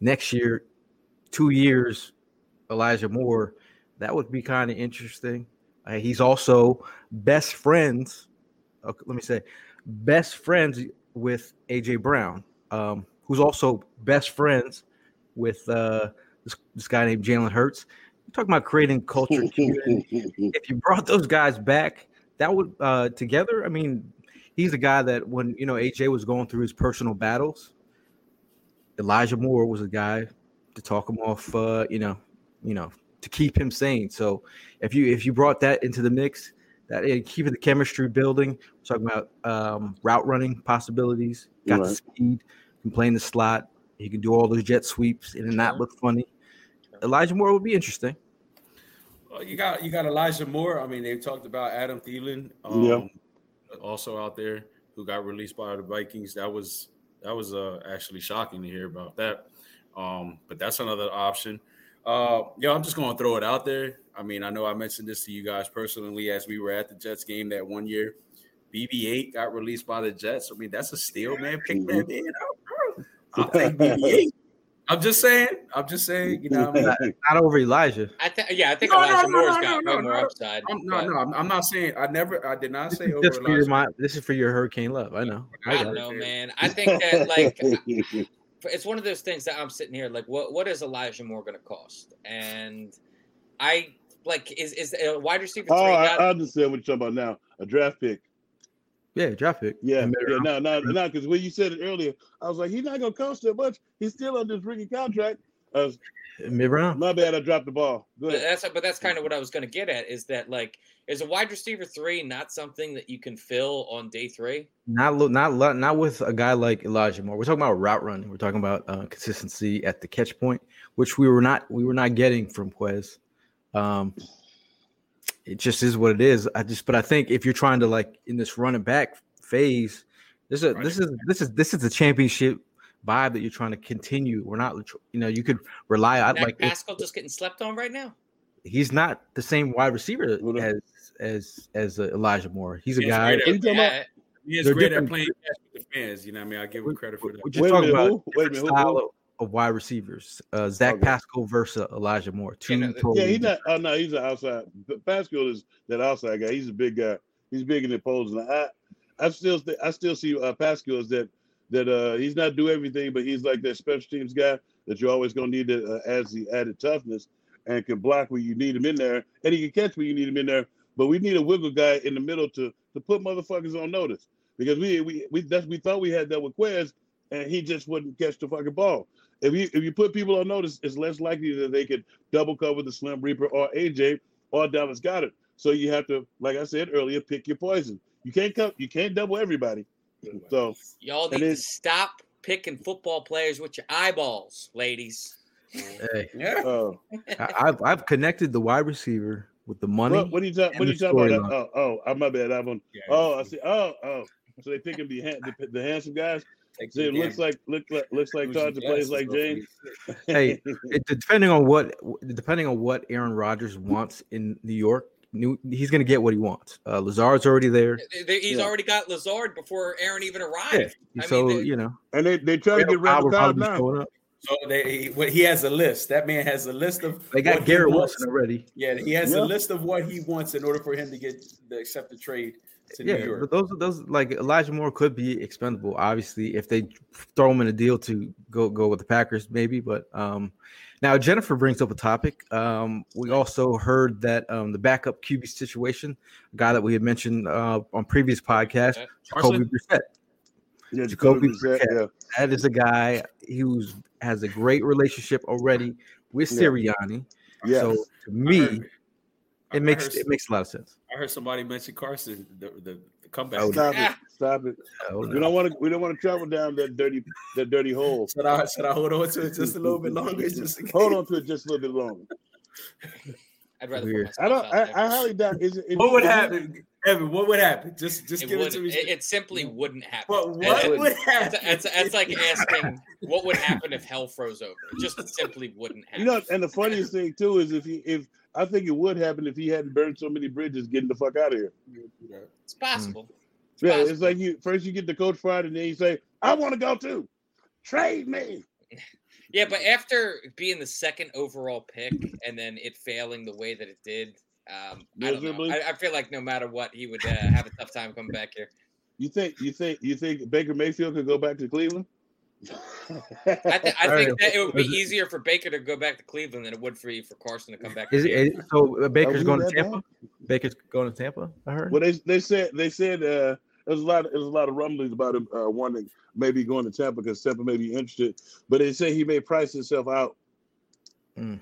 next year, two years, Elijah Moore, that would be kind of interesting. Uh, he's also best friends. Okay, let me say, best friends with AJ Brown, um, who's also best friends with uh, this, this guy named Jalen Hurts. You're talking about creating culture. if you brought those guys back, that would uh, together. I mean, he's a guy that when you know AJ was going through his personal battles, Elijah Moore was a guy to talk him off. Uh, you know, you know, to keep him sane. So if you if you brought that into the mix, that uh, keeping the chemistry building, we're talking about um, route running possibilities, got right. the speed, can play in the slot, he can do all those jet sweeps and not look funny. Elijah Moore would be interesting. Well, you got you got Elijah Moore. I mean, they talked about Adam Thielen, um, yeah. also out there who got released by the Vikings. That was that was uh, actually shocking to hear about that. Um, but that's another option. Uh, yo, I'm just gonna throw it out there. I mean, I know I mentioned this to you guys personally as we were at the Jets game that one year. BB-8 got released by the Jets. I mean, that's a steal, man. Pick that man up, bro. I'll take BB-8. I'm just saying. I'm just saying. You know, I mean, not, not over Elijah. I think, yeah, I think No, no, Elijah no, Moore's no, got no, way more no. upside. I'm, no, no, I'm, I'm not saying. I never. I did not say over just for your, Elijah. mi- this is for your hurricane love. I know. I I got don't it. know, man. I think that like it's one of those things that I'm sitting here like, what what is Elijah Moore going to cost? And I like is is a wide receiver oh, three Oh, I, not- I understand what you're talking about now. A draft pick. Yeah, draft pick. Yeah, And yeah, no, no, no, because when you said it earlier, I was like, he's not gonna cost that much. He's still on this freaking contract. Uh, I was, Mid round. my bad, I dropped the ball. But Good. that's but that's kind of what I was going to get at is that like is a wide receiver three not something that you can fill on day three? Not not not with a guy like Elijah Moore. We're talking about route running. We're talking about uh, consistency at the catch point, which we were not we were not getting from Quez. Um, it just is what it is. I just, but I think if you're trying to like in this running back phase, this is a, this is this is this is a championship vibe that you're trying to continue. We're not, you know, you could rely on Dak like if- Pascal just getting slept on right now. He's not the same wide receiver as as as uh, Elijah Moore. He's a He's guy. great What are you talking about? Yeah, He is great different- at playing catch with the fans. You know, what I mean, I give him credit for that. We're just talking minute, about who? Wait a minute, style who? of, of wide receivers. Uh, Zach Okay. Pascal versus Elijah Moore. Two no, totally Yeah, he's not. Oh no, he's an outside. But Pascal is that outside guy. He's a big guy. He's big in the poles. And I, I still, th- I still see uh, Pascal as that. That uh, he's not do everything, but he's like that special teams guy that you're always gonna need to uh, as the added toughness and can block where you need him in there, and he can catch where you need him in there. But we need a wiggle guy in the middle to to put motherfuckers on notice because we we we that's we thought we had that with Quez, and he just wouldn't catch the fucking ball. If you if you put people on notice, it's less likely that they could double cover the Slim Reaper or AJ or Dallas Goedert. So you have to, like I said earlier, pick your poison. You can't come, you can't double everybody. So y'all need to stop picking football players with your eyeballs, ladies. Hey, Yeah. uh, I, I've I've connected the wide receiver with the money. what, what are you talking? What are you talking about? storyline. Oh, oh, oh, my bad. I'm on. Yeah. Oh, I see. Oh, oh. So they picking the, the the handsome guys. Take See, it looks like look like looks like Lose Todd plays like. James. Hey, it, depending on what depending on what Aaron Rodgers wants in New York, New, he's going to get what he wants. Uh, Lazard's already there, They- they- He's Yeah. already got Lazard before Aaron even arrived. I so mean, they- you know. and they they try to get Powell Randall will Cobb probably now. Showing up. So they, he, what he has a list. That man has a list of. They got what Garrett. Wilson already. Yeah, he has Yeah. a list of what he wants in order for him to get the accept the trade to New Yeah, York. but those those like Elijah Moore could be expendable. Obviously, if they throw him in a deal to go go with the Packers, maybe. But um, now Jennifer brings up a topic. Um, we also heard that um, the backup QB situation, a guy that we had mentioned uh, on previous podcasts, Jacoby Brissett. Yeah, Jacoby Brissett, Brissett. yeah. That is a guy who has a great relationship already with Yeah. Sirianni. Yes. So to me, heard- I it makes heard- it makes a lot of sense. I heard somebody mention Carson, the the, the comeback. Oh, Stop it! Ah. Stop it! Oh, We no. don't want to. We don't want to travel down that dirty, that dirty hole. Should I should I hold on to it just a little bit longer? Just Hold on to it just a little bit longer. I'd rather Weird. put I don't. I. I highly doubt. Is it? is What would it- happen, Evan? What would happen? Just just It, give it to me. it, it simply wouldn't happen. But And what it- would That's, happen? that's, that's like asking what would happen if hell froze over. It just simply wouldn't happen. You know, and the funniest thing too is if he, if I think it would happen if he hadn't burned so many bridges getting the fuck out of here. it's possible. It's Yeah, possible. it's like you first you get the coach fired and then you say, "I want to go too, trade me." Yeah, but after being the second overall pick and then it failing the way that it did, um, I don't know. I, I feel like no matter what, he would uh, have a tough time coming back here. You think you think you think Baker Mayfield could go back to Cleveland? I, th- I think that it would be easier for Baker to go back to Cleveland than it would for you for Carson to come back. Is to it, so uh, Baker's going to Tampa? bad? Baker's going to Tampa. I heard. Well, they they said they said uh, there's a lot there's a lot of rumblings about him uh, wanting maybe going to Tampa because Tampa may be interested, but they say he may price himself out. Mm.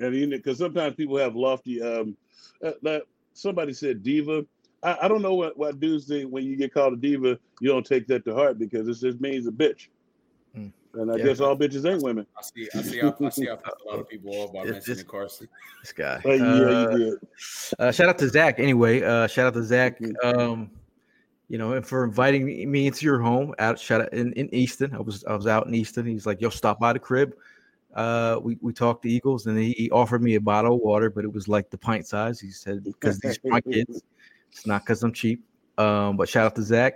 And you know, because sometimes people have lofty. Um, uh, like somebody said diva. I, I don't know what what dudes think when you get called a diva. You don't take that to heart because it just means a bitch. Mm. And I Yeah. guess all bitches ain't women. I see. I see. How, I see. How a lot of people off by It's mentioning just- Carson. This guy. But yeah, Uh, you did. uh, shout out to Zach. Anyway, uh, shout out to Zach. Um, you know, and for inviting me- me into your home. Out shout out in, in Easton. I was I was out in Easton. He's like, "Yo, stop by the crib." Uh, we, we talked the Eagles, and he, he offered me a bottle of water, but it was like the pint size. He said, "Because these are my kids, it's not because I'm cheap." Um, but shout out to Zach.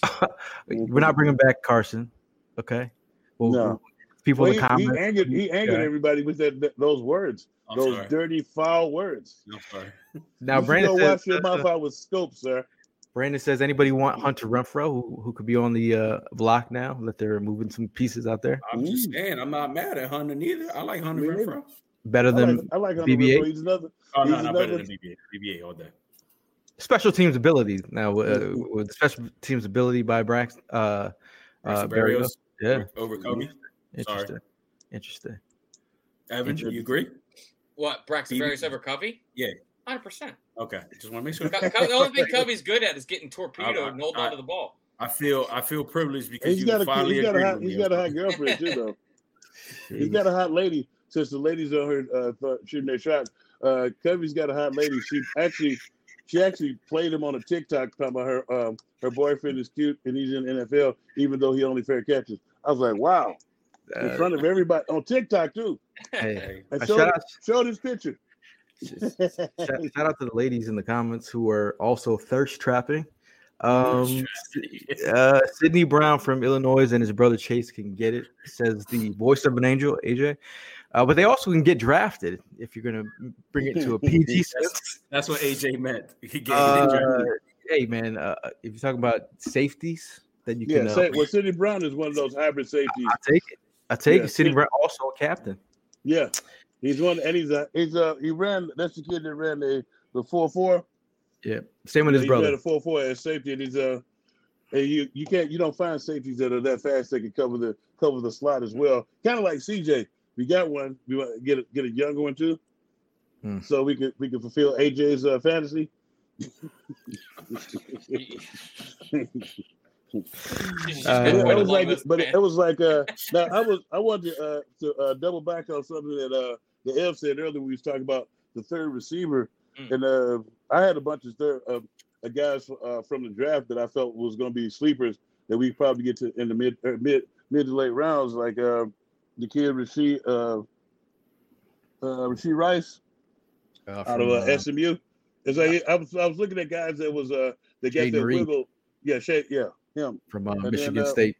We're not bringing back Carson. Okay. Well, No. people Well, in the he comments. angered, he angered Yeah. everybody with that, that- those words, I'm those sorry. dirty, foul words. I'm sorry. Now, you Brandon go says, wash your mouth out with scope, sir. Brandon says, anybody want Hunter Renfrow who, who could be on the uh, block now that they're moving some pieces out there? I'm just Mm. saying, I'm not mad at Hunter neither. I like Hunter Me neither. Renfrow. Better I than like, I like Hunter BB-8? Renfrow. He's another. Oh no, He's not better than BBA. BBA all day. special teams ability now uh, Mhm. with special teams ability by Brax uh uh Braxton Berrios. Berrios Yeah, over Covey. interesting. Interesting. Evan, Interesting. you agree? What Brax BB Berrios over Covey? Yeah. Hundred percent. Okay, just want to make sure. Co- Co- the only thing Covey's good at is getting torpedoed I- and holding I- onto the ball. I feel I feel privileged because He's you got a finally he's got a hot with he's me. got a hot girlfriend too though. He's got a hot lady. Since the ladies on her uh, th- shooting their shot, uh, Covey's got a hot lady. She actually she actually played him on a TikTok talking about her um, her boyfriend is cute and he's in the NFL even though he only fair catches. I was like, wow, in front of everybody on TikTok too. hey, Hey, And showed, shout out showed his picture. Shout, shout out to the ladies in the comments who are also thirst trapping. Um, uh, Sydney Brown from Illinois and his brother Chase can get it. Says the voice of an angel, AJ. Uh, but they also can get drafted if you're gonna bring it to a PG sense. That's what AJ meant. He gave Uh, hey man, uh, if you're talking about safeties, then you Yeah, can. Uh, say, well, Sydney Brown is one of those hybrid safeties. I take it. I take Yeah, it. Sydney Sid- Brown also a captain. Yeah, he's one, and he's a he's a he ran. That's the kid that ran the the four four. Yeah, same with his he brother. ran a four four as safety, and he's a and you you can't you don't find safeties that are that fast that can cover the cover the slot as well. Kind of like CJ. We got one. We want to get a, get a younger one too, Hmm. so we could we could fulfill AJ's uh, fantasy. Uh, gotta But it was like, but man. it was like, uh, now I was, I wanted to, uh, to uh, double back on something that uh, the F said earlier. We was talking about the third receiver, Mm. and uh, I had a bunch of third uh, uh, guys uh, from the draft that I felt was going to be sleepers that we probably get to in the mid, uh, mid, mid to late rounds, like uh, the kid Rashee, uh, uh, Rashee Rice Uh, out of uh, uh, SMU. It's like I was, I was looking at guys that was uh, they got Jayden that Reed. wiggle. Yeah, Shay, yeah, him from uh, then, Michigan uh, State.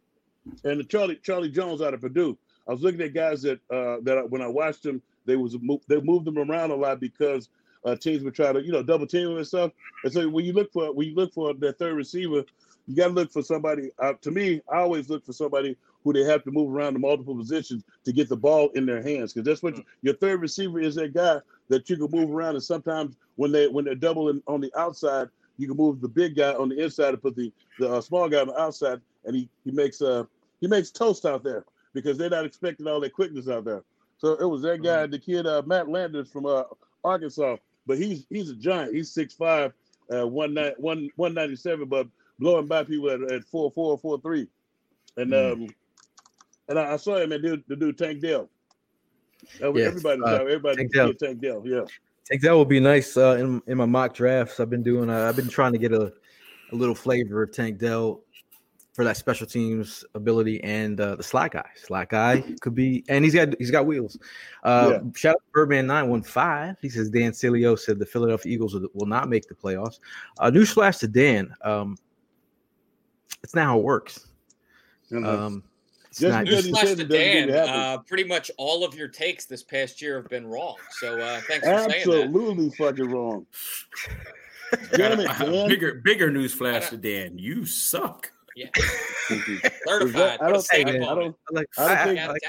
and the Charlie Charlie Jones out of Purdue. I was looking at guys that uh, that I, when I watched them, they was they moved them around a lot because uh, teams would try to you know double team and stuff. And so when you look for when you look for that third receiver, you got to look for somebody. Uh, to me, I always look for somebody who they have to move around to multiple positions to get the ball in their hands because that's what you- your third receiver is. That guy that you can move around, and sometimes when they when they're doubling on the outside, you can move the big guy on the inside and put the the uh, small guy on the outside, and he he makes uh he makes toast out there because they're not expecting all that quickness out there. So it was that guy, the kid uh, Matt Landers from uh, Arkansas, but he's he's a giant. He's 6'5", uh, one nine one one ninety seven, but blowing by people at, at four four four three, and Mm. um and I, I saw him and dude the dude Tank Dell. Uh, Yes, everybody, uh, everybody, Tank Tank Dell. Dell. Tank Dell, yeah. think that would be nice uh, in in my mock drafts. I've been doing. Uh, I've been trying to get a, a little flavor of Tank Dell for that special teams ability and uh, the slot guy. Slot guy could be, and he's got he's got wheels. Uh, Yeah. Shout out to Birdman nine one five. He says Dan Sileo said the Philadelphia Eagles will, will not make the playoffs. Uh, newsflash to Dan. Um, it's not how it works. You know? Um, it's Just not because he Newsflash to it doesn't mean Dan, uh, pretty much all of your takes this past year have been wrong. So uh, thanks for saying that. Absolutely fucking wrong. Damn it, Dan. bigger bigger news flash to Dan. You suck. Yeah, certified. that- I don't stamp think, man, I don't, like. I don't think- I, like.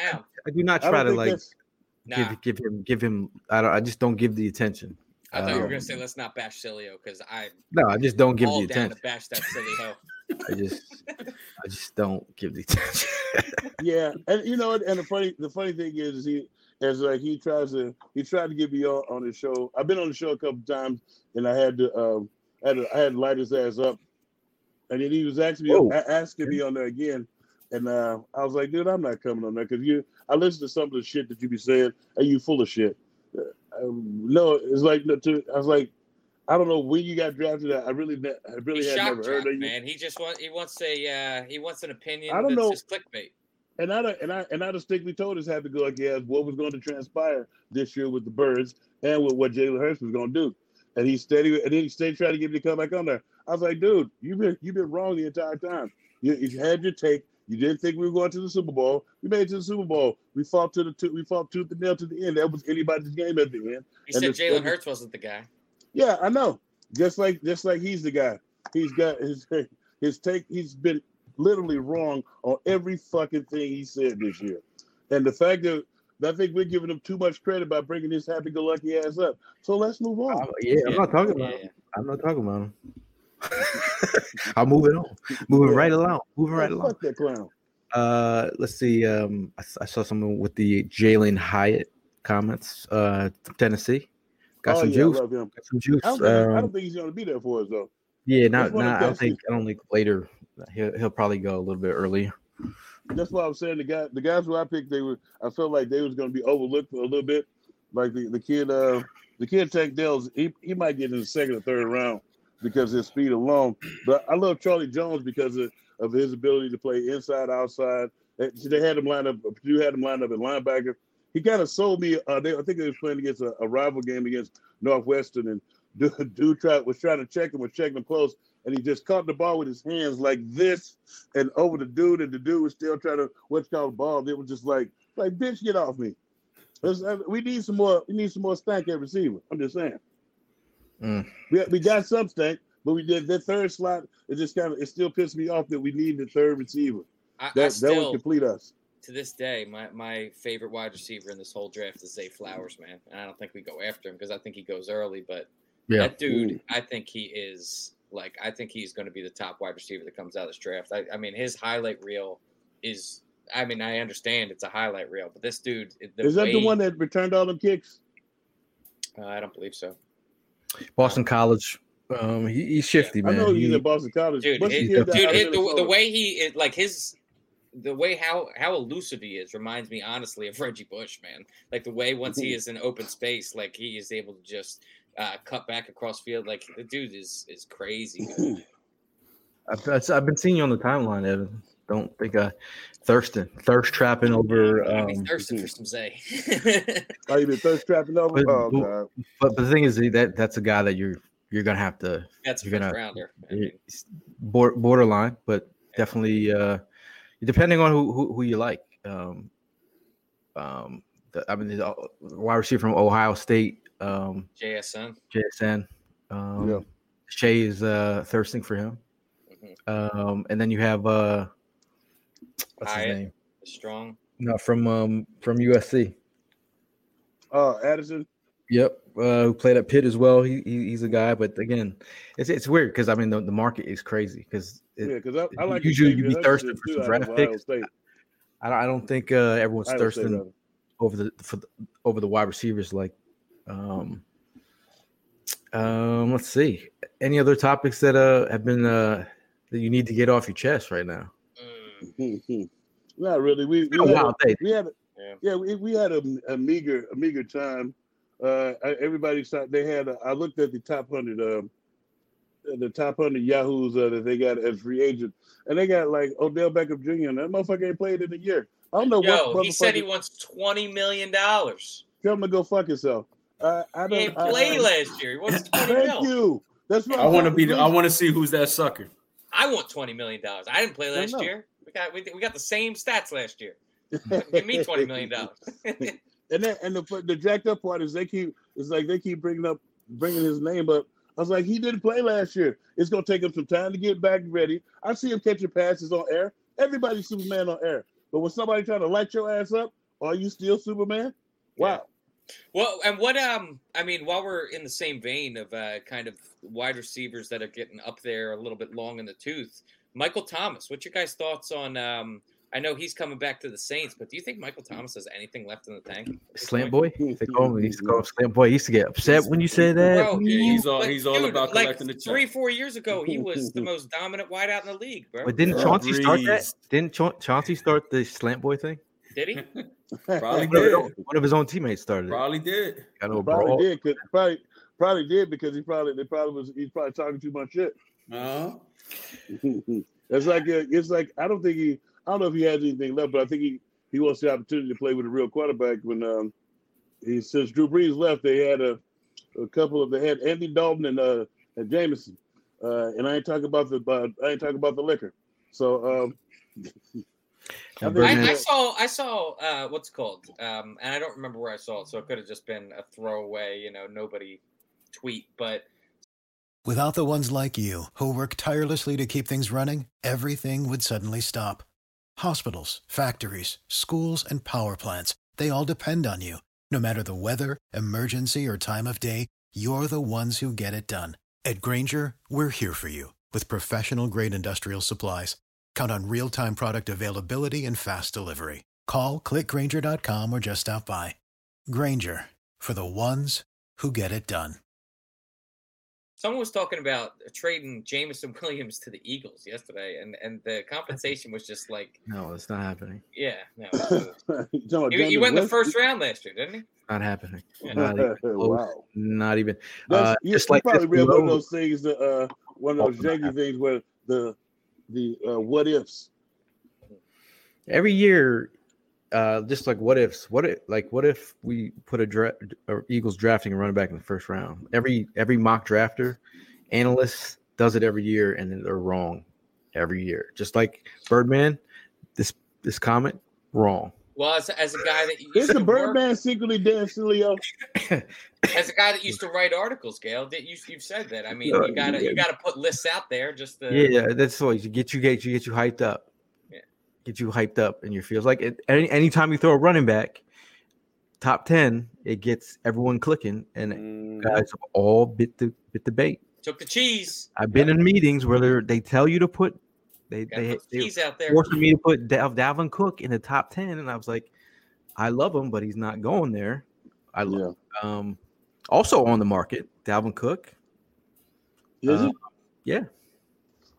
I do not try to like Nah, give give him give him. I don't. I just don't give the attention. I thought you were Um, gonna say let's not bash Sileo because I No, I just don't give the attention. to bash that silly hoe. I just, I just don't give the attention. yeah, and you know, and the funny, the funny thing is, is he, as like he tries to, he tried to get me on, on his show. I've been on the show a couple times, and I had to, um, I had to, I had to light his ass up, and then he was actually Whoa. a- asking me on there again, and uh, I was like, dude, I'm not coming on there because you, I listen to some of the shit that you be saying, and you full of shit. Uh, Um, no, it's like no, to, I was like, I don't know when you got drafted. I really, I really He's had never heard of you. man. He just wants he wants a uh, he wants an opinion I don't that's know. just clickbait. and I and I and I distinctly told us happy go lucky ass what was going to transpire this year with the birds and with what Jalen Hurts was going to do. And he steady and then he stayed trying to get me to come back on there. I was like, dude, you've been you've been wrong the entire time. You, you had your take. You didn't think we were going to the Super Bowl. We made it to the Super Bowl. We fought to the two, we fought tooth and nail to the end. That was anybody's game at the end. He And said Jalen Hurts wasn't the guy. Yeah, I know. Just like just like he's the guy. He's got his his take. He's been literally wrong on every fucking thing he said this year. And the fact that I think we're giving him too much credit by bringing this happy-go-lucky ass up. So let's move on. Uh, yeah, I'm not talking about Yeah, him. I'm not talking about him. I'm moving on, moving Yeah. right along, moving right along. fuck that clown. Uh, let's see. Um, I, s- I saw someone with the Jalin Hyatt comments. Uh, from Tennessee, got oh some yeah, juice. I love. Got some juice. I don't, think, I Um, don't think he's going to be there for us though. yeah, not, not. I don't think. I don't think later. He'll, he'll probably go a little bit earlier. That's why I'm saying the guy, the guys who I picked, they were. I felt like they was going to be overlooked a little bit. Like the, the kid, uh, the kid Tank Dell's, he, he might get in the second or third round because his speed alone. But I love Charlie Jones because of, of his ability to play inside, outside. They, had him lined up. Purdue had him lined up at linebacker. He kind of sold me. Uh, they, I think they was playing against a, a rival game against Northwestern, and dude, dude tried, was trying to check him, was checking him close, and he just caught the ball with his hands like this and over the dude, and the dude was still trying to what's called ball. It was just like, like bitch, get off me. Uh, we need some more. We need some more stank at receiver. I'm just saying. Mm. We, we got some stank, but we did the third slot. It just kind of it still pissed me off that we need the third receiver. I, I That that would complete us. to this day, my, my favorite wide receiver in this whole draft is Zay Flowers, man. And I don't think we go after him because I think he goes early. But Yeah. that dude, I think he is like I think he's going to be the top wide receiver that comes out of this draft. I, I mean, his highlight reel is. I mean, I understand it's a highlight reel, but this dude, the Is that the one that returned all them kicks? Uh, I don't believe so, Boston College. Um, he, he's shifty, man. I know he's He- at Boston College. dude. What's the His, dude, that- his, the, the way he is, like his, the way how how elusive he is reminds me honestly of Reggie Bush, man. Like the way once he is in open space, like he is able to just uh, cut back across field. Like the dude is is crazy. I've, I've I've been seeing you on the timeline, Evan. Don't think I thirsting, thirst trapping over. I'd Um, thirsting for some Zay. Oh, you been thirst trapping over? But- Oh but- but, but the thing is that that's a guy that you're you're gonna have to That's a You're gonna- rounder. I mean, it's bor- borderline, but definitely uh, depending on who who, who you like. Um, um, the, I mean, the uh, wide receiver from Ohio State, um, JSN. JSN. Um, Yeah. Shea is uh, thirsting for him, Mhm. um, and then you have uh, what's his name? Strong. No, from um, from USC. Oh, Addison. Yep, uh, who played at Pitt as well. He, he he's a guy, but again, it's it's weird because I mean the, the market is crazy because Yeah, because I, I like usually Xavier you be thirsting for some out draft picks. I don't, I don't think uh, everyone's Iowa thirsting rather. over the for the, over the wide receivers. Like, um, um, let's see, any other topics that uh have been uh that you need to get off your chest right now? Mm, Not really. We, we had, wild day. we had yeah. yeah we, we had a, a meager a meager time. Uh, I- everybody thought they had. A, I looked at the top hundred um, the top hundred Yahoos uh, that they got as free agent, and they got like Odell Beckham Jr. and that motherfucker ain't played in a year. I don't know Yo, what he said he wants twenty million dollars. Tell him to go fuck himself. Uh, I He don't. ain't I- play I- last year. He wants twenty Thank mil. you. That's right. I want to be. The, I want to see who's that sucker. I want twenty million dollars. I didn't play last year. We got we, we got the same stats last year. Give me twenty million dollars. And then and the the jacked up part is they keep it's like they keep bringing up bringing his name up. I was like, he didn't play last year. It's gonna take him some time to get back ready. I see him catching passes on air. Everybody's Superman on air. But when somebody trying to light your ass up, are you still Superman? Wow. Well, and what um, I mean, while we're in the same vein of uh, kind of wide receivers that are getting up there a little bit long in the tooth, Michael Thomas. What's your guys' thoughts on? Um, I know he's coming back to the Saints, but do you think Michael Thomas has anything left in the tank? at Slant boy, they call him. He used to call Slant boy. He used to get upset when you say that. Bro, Yeah, he's all- like, he's all dude, about like collecting the check. Three, four years ago, he was the most dominant wideout in the league, bro. But didn't Chauncey start that? Didn't Cha- Chauncey start the slant boy thing? Did he? Probably One of, his did. own, one of his own teammates started it. Probably did. Got no Probably brawl. did, cause probably probably did because he probably they probably was he's probably talking too much shit. Uh-huh. it's like uh, it's like I don't think he I don't know if he has anything left, but I think he he wants the opportunity to play with a real quarterback. When um, he since Drew Brees left, they had a, a couple of they had Andy Dalton and uh and Jameson, uh, and I ain't talking about the uh, I ain't talking about the liquor. So um, Now, I I, I saw I saw uh, what's it called, um, and I don't remember where I saw it, so it could have just been a throwaway, you know, nobody tweet. But Without the ones like you, who work tirelessly to keep things running, everything would suddenly stop. Hospitals, factories, schools, and power plants, they all depend on you. No matter the weather, emergency, or time of day, you're the ones who get it done. At Grainger, we're here for you with professional grade industrial supplies. Count on real time product availability and fast delivery. Call clickgranger.com or just stop by. Grainger for the ones who get it done. someone was talking about trading Jameson Williams to the Eagles yesterday, and and the compensation was just like, no, it's not happening. yeah, no. you talking he, he went in the first round last year, didn't he? Not happening. Yeah. Not even wow. Not even. Uh, you, just you like probably this read one of those things that uh one of those Welcome janky things where the the uh, what ifs. every year uh just like what ifs what if like what if we put a dra- or eagles drafting a running back in the first round? Every every mock drafter analyst does it every year and they're wrong every year. Just like birdman this this comment wrong Well, as, as a guy that used Is the work, Birdman secretly dancing, Leo? as a guy that used to write articles, Gayle, that you you've said that. I mean, you gotta you gotta put lists out there just to yeah that's always you get you get you get you hyped up Yeah. get you hyped up in your feels like it, any anytime you throw a running back top 10 it gets everyone clicking and Mm, guys have all bit the bit the bait took the cheese. I've been in meetings where they're, they tell you to put they they, they cheese out there. forcing me to put Dal- Dalvin Cook in the top ten, and I was like, I love him, but he's not going there. I love Yeah. um also on the market, Dalvin Cook. Is Uh, it? Yeah,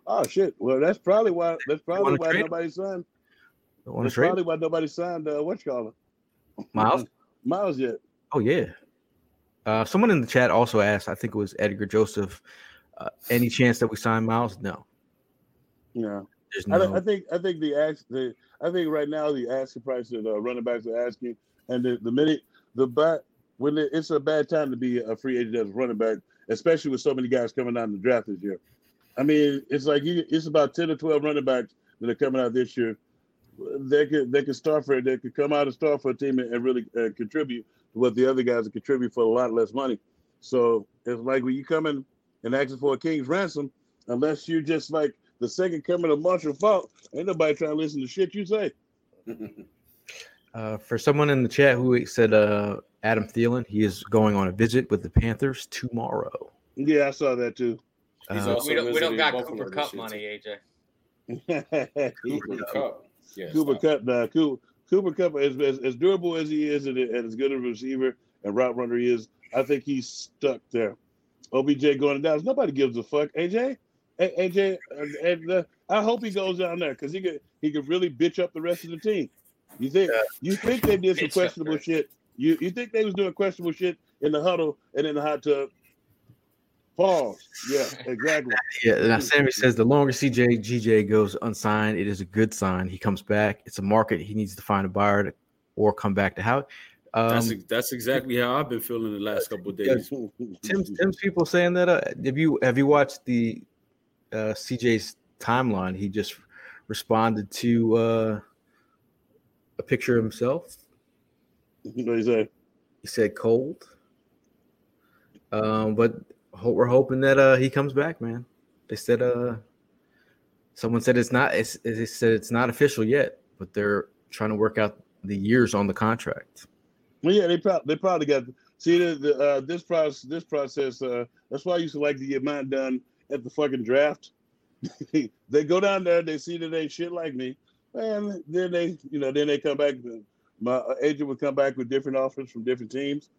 Oh shit. Well, that's probably why. That's probably why trade nobody signed. on the That's trade. probably why nobody signed. Uh, what you call it? Miles. Miles yet? Oh yeah. Uh, someone in the chat also asked. I think it was Edgar Joseph. Uh, any chance that we sign Miles? No, Yeah. there's I, I think I think the ask the I think right now the asking price that uh, running backs are asking, and the, the minute the bat when it, it's a bad time to be a free agent as a running back, especially with so many guys coming out in the draft this year. I mean, it's like you, it's about ten or twelve running backs that are coming out this year. They could they could start for they could come out and start for a team and, and really uh, contribute to what the other guys are contribute for a lot less money. So it's like when you come in and asking for a king's ransom, unless you're just like the second coming of Marshall Faulk, ain't nobody trying to listen to shit you say. Uh, for someone in the chat who said uh, Adam Thielen, he is going on a visit with the Panthers tomorrow. Yeah, I saw that too. Uh, we don't we don't got Buffalo Cooper Kupp money, AJ. Cooper Kupp. Yeah, Cooper stop. Cup, nah, Cooper, Cooper Kupp, as, as, as durable as he is and, and as good a receiver and route runner he is, I think he's stuck there. OBJ going to Dallas, nobody gives a fuck. AJ, A- AJ, and, and uh, I hope he goes down there because he could he could really bitch up the rest of the team. You think you think they did some Bitch questionable the- shit? You you think they was doing questionable shit in the huddle and in the hot tub? Pause. Yeah, exactly. Yeah, now Sammy says the longer CJ GJ goes unsigned, it is a good sign. He comes back. It's a market. He needs to find a buyer to, or come back to how. Um, That's that's exactly how I've been feeling the last couple of days. Tim's, Tim's people saying that. Uh, have you have you watched the uh, CJ's timeline? He just responded to uh, a picture of himself. what you say? He said cold. Um, but ho- we're hoping that uh, he comes back, man. They said uh, someone said it's not. It's, they said it's not official yet, but they're trying to work out the years on the contract. Well, yeah, they probably they probably got see the, the uh, this process this process. Uh, that's why I used to like to get mine done at the fucking draft. they go down there, they see that they shit like me, and then they you know then they come back. My agent would come back with different offers from different teams,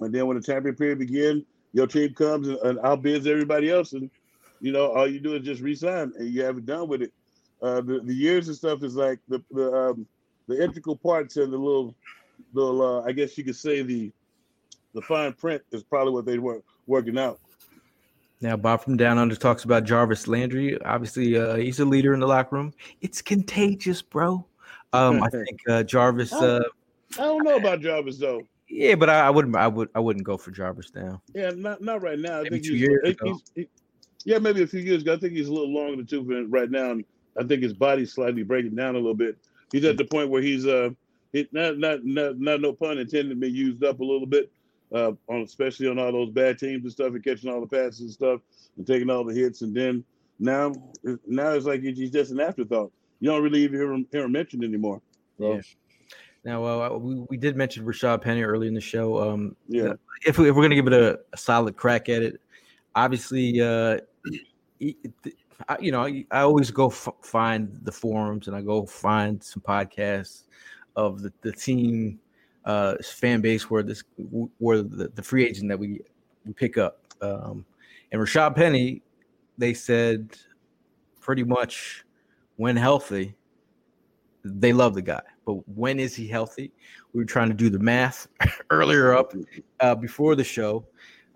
and then when the champion period begin, your team comes and, and outbids everybody else, and you know all you do is just resign and you have it done with it. Uh, the the years and stuff is like the the um, the integral parts and the little little uh, I guess you could say the the fine print is probably what they were working out. Now, Bob from Down Under talks about Jarvis Landry. Obviously, uh, he's a leader in the locker room. It's contagious, bro. Um, I think uh, Jarvis. Uh, I don't know about Jarvis though. yeah, but I, I wouldn't. I would. I wouldn't go for Jarvis now. Yeah, not not right now. I Maybe think two he's, years ago. he's- he- yeah, maybe a few years ago. I think he's a little long in the tooth right now. And I think his body's slightly breaking down a little bit. He's at the point where he's uh, not, not not not no pun intended, been used up a little bit. Uh, on especially on all those bad teams and stuff, and catching all the passes and stuff, and taking all the hits, and then now now it's like he's just an afterthought. You don't really even hear him, hear him mentioned anymore. So, Yeah. Now, uh, we, we did mention Rashad Penny early in the show. Um, yeah. if, we, if we're going to give it a, a solid crack at it, obviously, uh, I, you know, I, I always go f- find the forums and I go find some podcasts of the, the team uh, fan base where this where the, the free agent that we we pick up. Um, and Rashad Penny, they said pretty much when healthy, they love the guy. But when is he healthy? We were trying to do the math earlier up uh, before the show.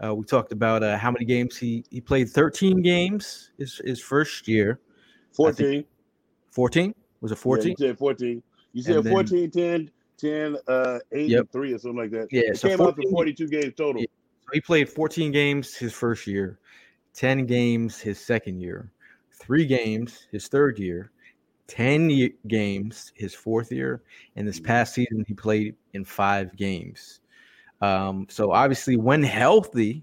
Uh, we talked about uh, how many games he he played. Thirteen games his his first year. Fourteen. Fourteen was it Yeah, fourteen? you said 14. You said And then- 14, 10, 10, uh, 8, Yep. and 3 or something like that. Yeah, It so came out to 42 games total. Yeah. So he played 14 games his first year, 10 games his second year, three games his third year, 10 ye- games his fourth year, and this past season he played in five games. Um, so obviously, when healthy,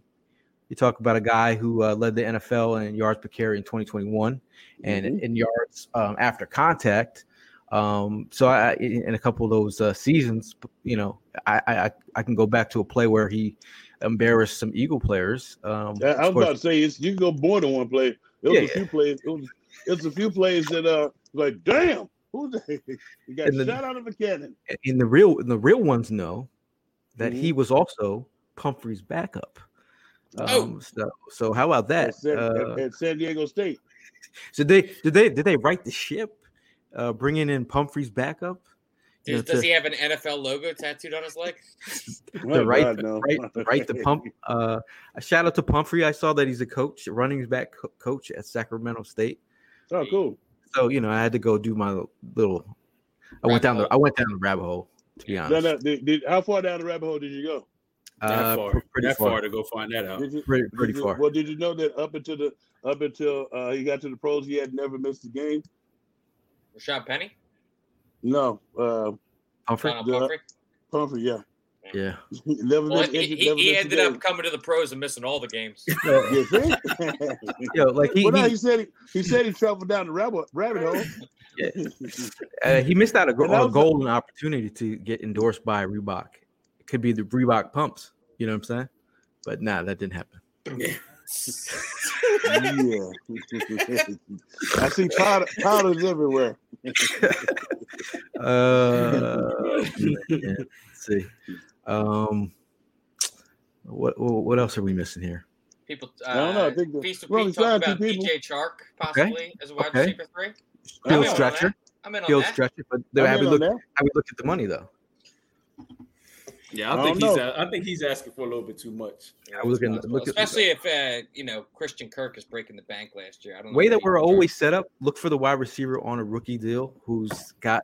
you talk about a guy who uh, led the NFL in yards per carry in 2021 and Mhm. in yards um, after contact. Um, so I, in in a couple of those uh, seasons, you know, I, I I can go back to a play where he embarrassed some Eagle players. Um, I, I was course- about to say, it's, you can go more than one play. It was Yeah, a few plays. It was, it was a few plays that, uh, like, damn, who's that? You got And the- shot out of a cannon. and the real the real ones know that Mhm. he was also Pumphrey's backup. Oh. Um, so, so how about that? At San, Uh, at, at San Diego State. so they did they did they right the ship, uh, bringing in Pumphrey's backup? You know, Does, does to- he have an NFL logo tattooed on his leg? Oh, the right, God, the no. right, right, the pump. Uh, a shout out to Pumphrey. I saw that he's a coach, running back co- coach at Sacramento State. Oh, cool. So you know, I had to go do my little. I went Rabbit down the. I went down the rabbit hole. To be honest, no, did, did, how far down the rabbit hole did you go? That uh, far, pretty that far, far to go find that out. You, pretty, pretty you- far. Well, did you know that up until the up until uh, he got to the pros, he had never missed a game? Rashad Penny? No, uh, Pumphrey, Donnel Yeah. Pumphrey? Pumphrey, yeah, yeah. never Well, missed. he, injured, he, never he missed a ended up coming to the pros and missing all the games. You see? Yo, like he, well, no, he, he said he, he said he traveled down the rabbit rabbit hole. Yeah. uh, he missed out a, And that a golden opportunity to get endorsed by Reebok. It could be the Reebok pumps. You know what I'm saying? But nah, that didn't happen. yeah, I see powder, powders everywhere. Uh, see. Um, what what what else are we missing here? People, uh, I don't know, I think the- Feast of Pete we signed talking about people. DJ Chark possibly as a wide Okay. receiver three. Field stretcher. I'm in on field that. stretcher. But I'm have we in on looked that. have we looked at the money though? Yeah, I I think he's. know. a- I think he's asking for a little bit too much. I was looking Possible. look at Especially if uh, you know Christian Kirk is breaking the bank last year. I don't the know way that we're always set up. Look for the wide receiver on a rookie deal who's got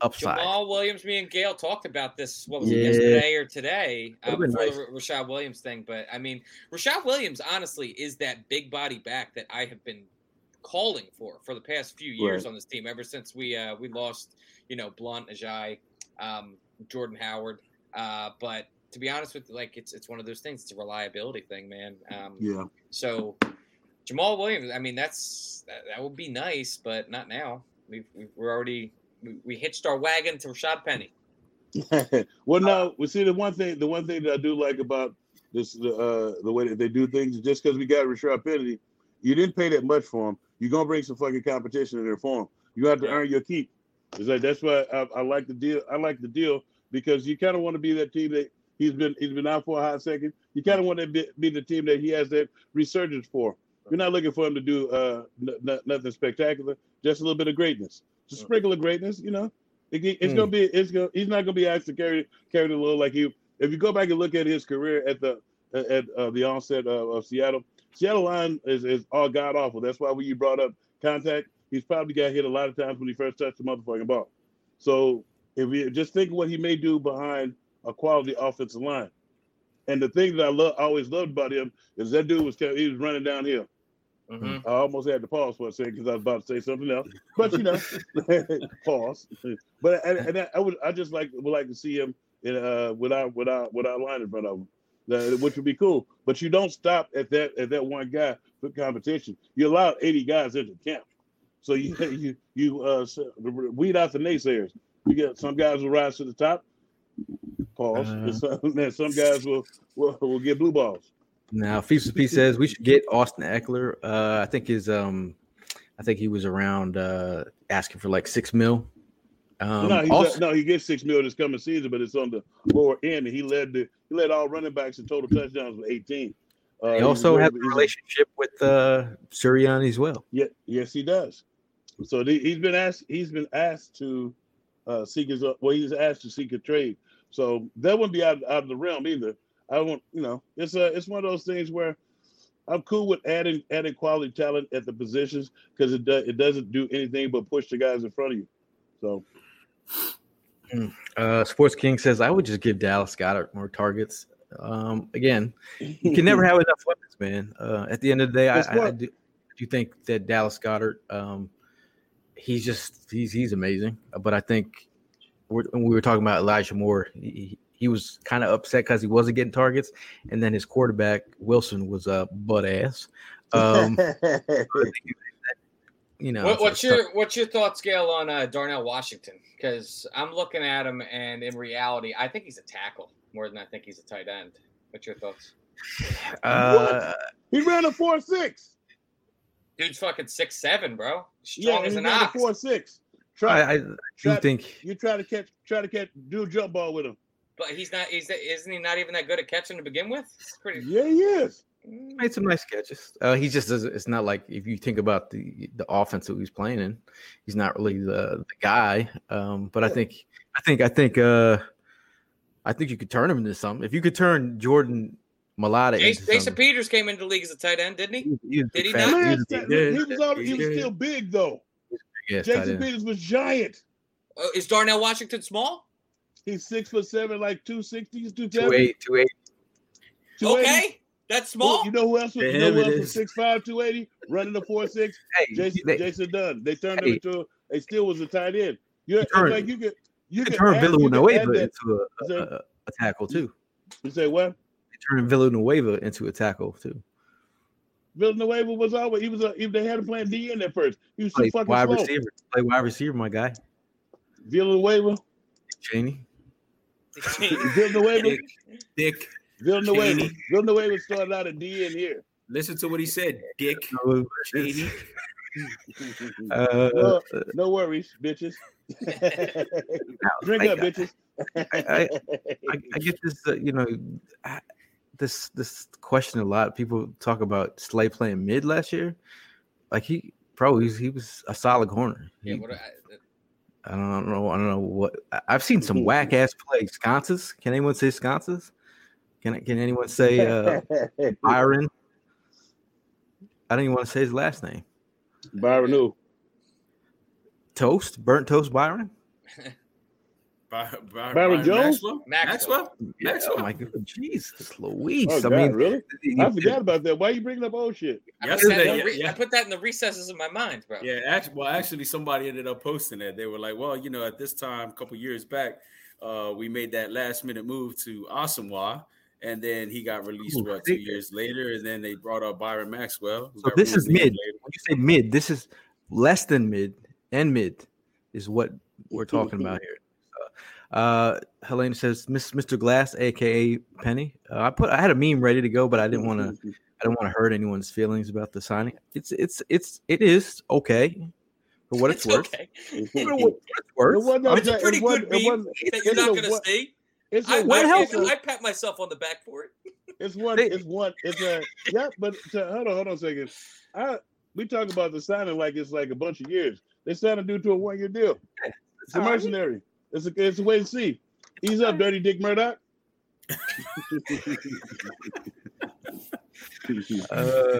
upside. Jamaal Williams, me and Gail talked about this. What was it yesterday or today? Uh, Would've before been the Rashad Williams thing, but I mean, Rashad Williams honestly is that big body back that I have been calling for for the past few years Right. on this team. Ever since we uh, we lost, you know, Blount, Ajayi, um, Jordan Howard. Uh, but to be honest with you, like it's it's one of those things. It's a reliability thing, man. Um, Yeah, so Jamaal Williams, I mean, that's that, that would be nice, but not now. We've, we've we're already we, we hitched our wagon to Rashad Penny. well, no, we see the one thing. The one thing that I do like about this, the uh, the way that they do things, just because we got Rashad Penny, you didn't pay that much for him. You're gonna bring some fucking competition in there for him. You have to earn your keep. It's like that's why I, I like the deal. I like the deal because you kind of want to be that team that he's been he's been out for a hot second. You kind of want to be, be the team that he has that resurgence for. You're not looking for him to do uh, n- n- nothing spectacular, just a little bit of greatness, just a sprinkle of greatness. You know, it, it's Hmm. gonna be it's gonna he's not gonna be asked to carry carry the load like he. If you go back and look at his career at the at uh, the onset of, of Seattle, Seattle line is, is all god awful. That's why when you brought up contact, he's probably got hit a lot of times when he first touched the motherfucking ball. So if you just think what he may do behind a quality offensive line. And the thing that I love, always loved about him is that dude was he was running downhill. Mhm. I almost had to pause for a second because I was about to say something else, but you know, pause. But and, and I, I would, I just like would like to see him in uh without without without line in front of him, that, which would be cool. But you don't stop at that at that one guy for competition. You allow eighty guys into camp, so you you you uh weed out the naysayers. You get some guys will rise to the top. Pause. Uh-huh. some, some guys will, will will get blue balls. Now, Feast of Peace says we should get Austin Ekeler. Uh, I think his um, I think he was around uh, asking for like six mil. Um, no, also, no, he gets six mil this coming season, but it's on the lower end. And he led the he led all running backs in total touchdowns with 18. Uh, he also has a relationship with uh, Sirianni as well. Yeah, yes, he does. So the, he's been asked. He's been asked to uh, seek his. Well, he's asked to seek a trade. So that wouldn't be out, out of the realm either. I won't, you know. It's a. It's one of those things where I'm cool with adding adding quality talent at the positions because it does it doesn't do anything but push the guys in front of you. So Uh, Sports King says I would just give Dallas Goedert more targets. Um, again, you can never have enough weapons, man. Uh, at the end of the day, I, I, I do, I do think that Dallas Goedert, um, he's just he's he's amazing. But I think we're, when we were talking about Elijah Moore, he, he was kind of upset because he wasn't getting targets, and then his quarterback Wilson was a uh, butt ass. Um, you know, What, what's so- your what's your thought scale on uh, Darnell Washington? Because I'm looking at him, and in reality, I think he's a tackle more than I think he's a tight end. What's your thoughts? uh, he ran a four six. Dude's fucking six seven, bro. Yeah, Strong and as an ox. four six. Try, I, I do try- think you try to catch, try to catch, do a jump ball with him. But he's not. He's isn't he not even that good at catching to begin with? It's pretty. Yeah, he is. Made some nice catches. Uh, he just doesn't. It's not like if you think about the the offense that he's playing in, he's not really the the guy. Um, but I think I think I think uh, I think you could turn him into something. If you could turn Jordan Mailata Jason, Jason Peters came into the league as a tight end, didn't he? he- he was a Did he fat- not? he was a that- he was already, he was still big though. yeah, tight Jason. Peters was giant. Uh, is Darnell Washington small? He's six foot seven, like two sixties, two Two seventy. eight, two eight. Okay, that's small. You know who else was? You know who else was is. six five, two eighty, running the four six? Hey, Jason, they, Jason Dunn. They turned Hey. him into. A, they still was a tight end. You it's turned- like you could you they could turned add- you could Villanueva into a, Say- a, a, a tackle too. You say what? They turned Villanueva into a tackle too. Villanueva was always he was a, if they had him playing DN at first. He was too Play fucking wide slow. receiver. Play wide receiver, my guy. Villanueva, Cheney. Villanueva, Dick, Dick, Villanueva, Cheney. Villanueva started out at DN here. listen to what he said. Dick, Cheney. Uh, Well, no worries, bitches. Drink I- up, bitches. I, I, I get this, uh, you know, I- this this question a lot. People talk about Slay playing mid last year. Like he probably he was a solid corner. yeah, He- what, I, I don't know. I don't know what I- I've seen some whack ass plays. Sconces. Can anyone say sconces? Can can anyone say uh, Byron? I don't even want to say his last name. Byron who? Toast, burnt toast, Byron. By, by, Byron by Jones? Maxwell? Maxwell. Maxwell? Yeah, Maxwell. oh my God, Jesus, Louise. Oh, I God, mean, really? I forgot about that. Why are you bringing up old shit? I, put Yesterday, that in the re- yeah. I put that in the recesses of my mind, bro. Yeah, actually, well, actually, somebody ended up posting that. They were like, "Well, you know, at this time, a couple years back, uh, we made that last minute move to Asomugha, and then he got released Ooh, what two years later, and then they brought up Byron Maxwell. So this is released a year mid. When you say mid, this is less than mid and mid is what we're talking about here. So, uh, Helena says, Miss Mr. Glass, aka Penny. Uh, I put I had a meme ready to go, but I didn't want to. I don't want to hurt anyone's feelings about the signing. It's it's it's it is okay for what it's, it's worth. okay. For what it's worth. It wasn't I'm- It's a It pretty wasn't- good it meme wasn't- that you're it's not going to what- see. It's I, a what I, I. I pat myself on the back for it. It's one. It's one. It's a yeah. But to, hold on, hold on a second. I we talk about the signing like it's like a bunch of years. They signed a dude to a one year deal. It's a how I- mercenary. It's a it's a wait and see. Ease up, dirty Dick Murdoch. Uh,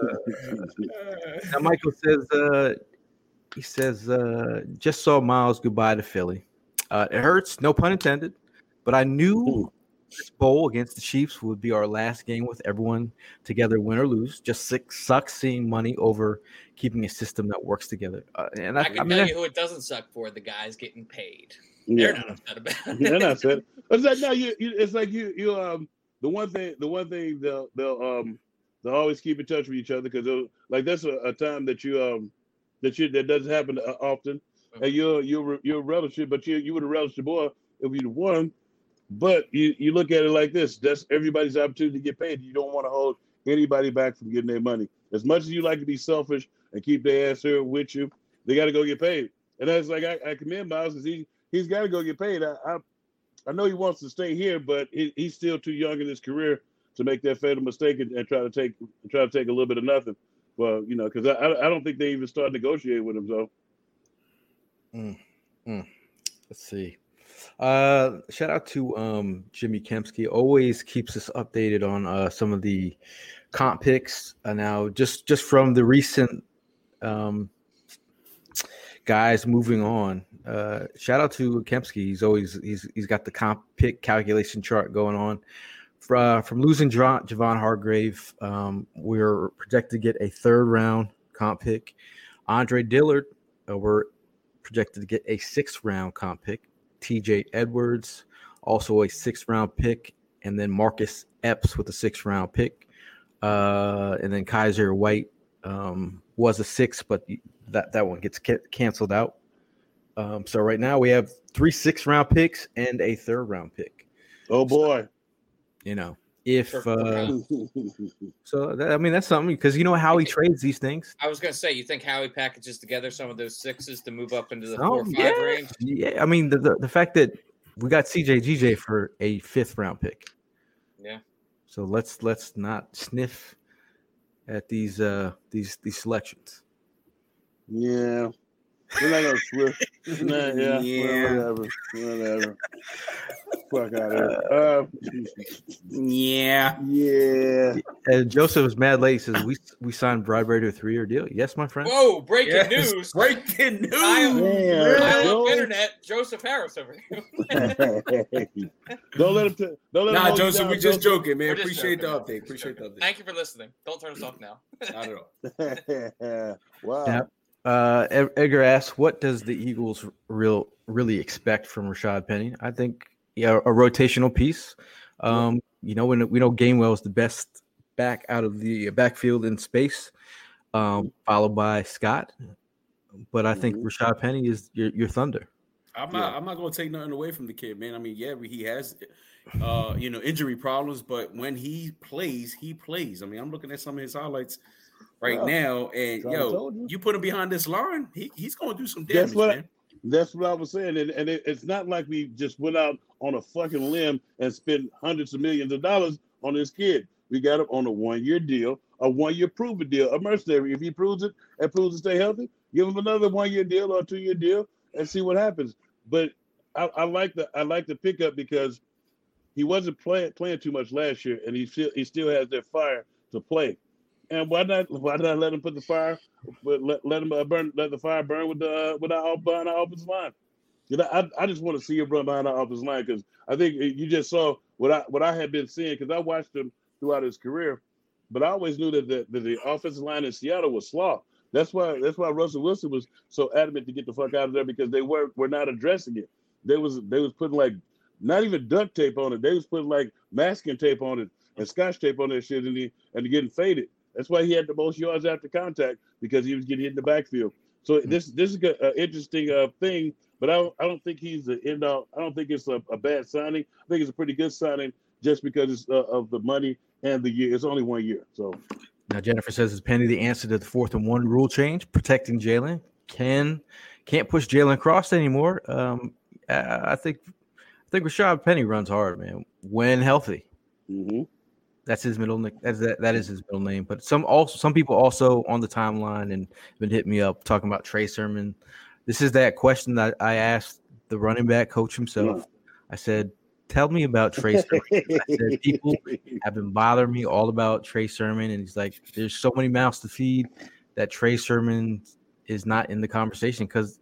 now Michael says uh, he says uh, just saw Miles goodbye to Philly. Uh, it hurts, no pun intended, but I knew this bowl against the Chiefs would be our last game with everyone together, win or lose. Just sick, sucks seeing money over keeping a system that works together. Uh, and I, I, can I mean, tell you who it doesn't suck for: the guys getting paid. Yeah. They're not upset about it. They're not upset. It's like no, you, you. It's like you. You um. The one thing. The one thing they'll they'll um. They'll always keep in touch with each other because like that's a, a time that you um that you that doesn't happen uh, often, and you'll you'll you'll relish it, but you you would have relished it more if you'd have won. But you you look at it like this: that's everybody's opportunity to get paid. You don't want to hold anybody back from getting their money. As much as you like to be selfish and keep their ass here with you, they got to go get paid. And that's like I, I commend Miles because he he's got to go get paid. I, I I know he wants to stay here, but he, he's still too young in his career to make that fatal mistake and, and try to take try to take a little bit of nothing. Well, you know, because I I don't think they even start negotiating with him. So Let's see. Uh, shout out to um, Jimmy Kempski. Always keeps us updated on uh, some of the comp picks. Uh, now, just just from the recent um, guys moving on. Uh, shout out to Kempski. He's always he's he's got the comp pick calculation chart going on. From, from losing Javon, Javon Hargrave, um, we're projected to get a third round comp pick. Andre Dillard, uh, we're projected to get a sixth round comp pick. TJ Edwards, also a sixth round pick, and then Marcus Epps with a sixth round pick. Uh, and then Kyzir White um, was a six, but that, that one gets ca- canceled out. Um, so right now we have three six round picks and a third round pick. oh boy, You know, if For- for uh, so, that, I mean that's something because you know how he trades these things. I was gonna say, you think Howie packages together some of those sixes to move up into the Some- four or five yeah. range? Yeah, I mean the, the the fact that we got CJ GJ for a fifth round pick. Yeah. So let's let's not sniff at these uh these these selections. yeah, we're not gonna swift. Nah, yeah, Yeah. whatever, whatever. Fuck out of here. Uh, Yeah. yeah. And Joseph is mad late. Says we we signed Bradberry to a three year deal. Yes, my friend. Whoa! Breaking Yes, news! Breaking news. Dial- Yeah. dial up internet. Joseph Harris over here. don't let him. T- don't let. Nah, hold you Joseph, down, we just Joseph. joking, man. Just Appreciate joking. the update. Appreciate the update. Thank you for listening. Don't turn us off now. Not at all. wow. Yeah. Uh, Edgar asks, "What does the Eagles real really expect from Rashaad Penny?" I think yeah, a rotational piece. Um, you know, when we know Gainwell is the best back out of the backfield in space, um, followed by Scott. But I think Mhm. Rashaad Penny is your, your thunder. I'm not. I'm not going to take nothing away from the kid, man. I mean, yeah, he has, uh, you know, injury problems, but when he plays, he plays. I mean, I'm looking at some of his highlights right now, and So yo, you. you. put him behind this line, he, he's going to do some damage, That's what. man. That's what I was saying, and, and it, it's not like we just went out on a fucking limb and spent hundreds of millions of dollars on this kid. We got him on a one-year deal, a one-year proven deal, a mercenary. If he proves it and proves to stay healthy, give him another one-year deal or two-year deal and see what happens. But I, I like the I like the pickup because he wasn't playing playing too much last year, and he still he still has that fire to play. And why not why not let him put the fire, let, let him uh, burn let the fire burn with the uh, with our behind our offensive line. You know, I, I just want to see him run behind our offensive line because I think you just saw what I what I had been seeing because I watched him throughout his career, but I always knew that the, that the offensive line in Seattle was slaw. That's why that's why Russell Wilson was so adamant to get the fuck out of there because they were were not addressing it. They was they was putting like not even duct tape on it. They was putting like masking tape on it and scotch tape on that shit and he, and getting faded. That's why he had the most yards after contact because he was getting hit in the backfield. So this this is an interesting uh, thing, but I don't, I don't think he's the end all. I don't think it's a, a bad signing. I think it's a pretty good signing just because it's, uh, of the money and the year. It's only one year, so Now Jennifer says, "Is Penny the answer to the fourth and one rule change, protecting Jalen? Can can't push Jalen across anymore? Um, I think I think Rashaad Penny runs hard, man, when healthy. hmm That's his middle name. That's that, that is his middle name. But some also some people also on the timeline and been hitting me up talking about Trey Sermon. This is that question that I asked the running back coach himself. I said, tell me about Trey Sermon. I said, people have been bothering me all about Trey Sermon, and he's like, there's so many mouths to feed that Trey Sermon is not in the conversation because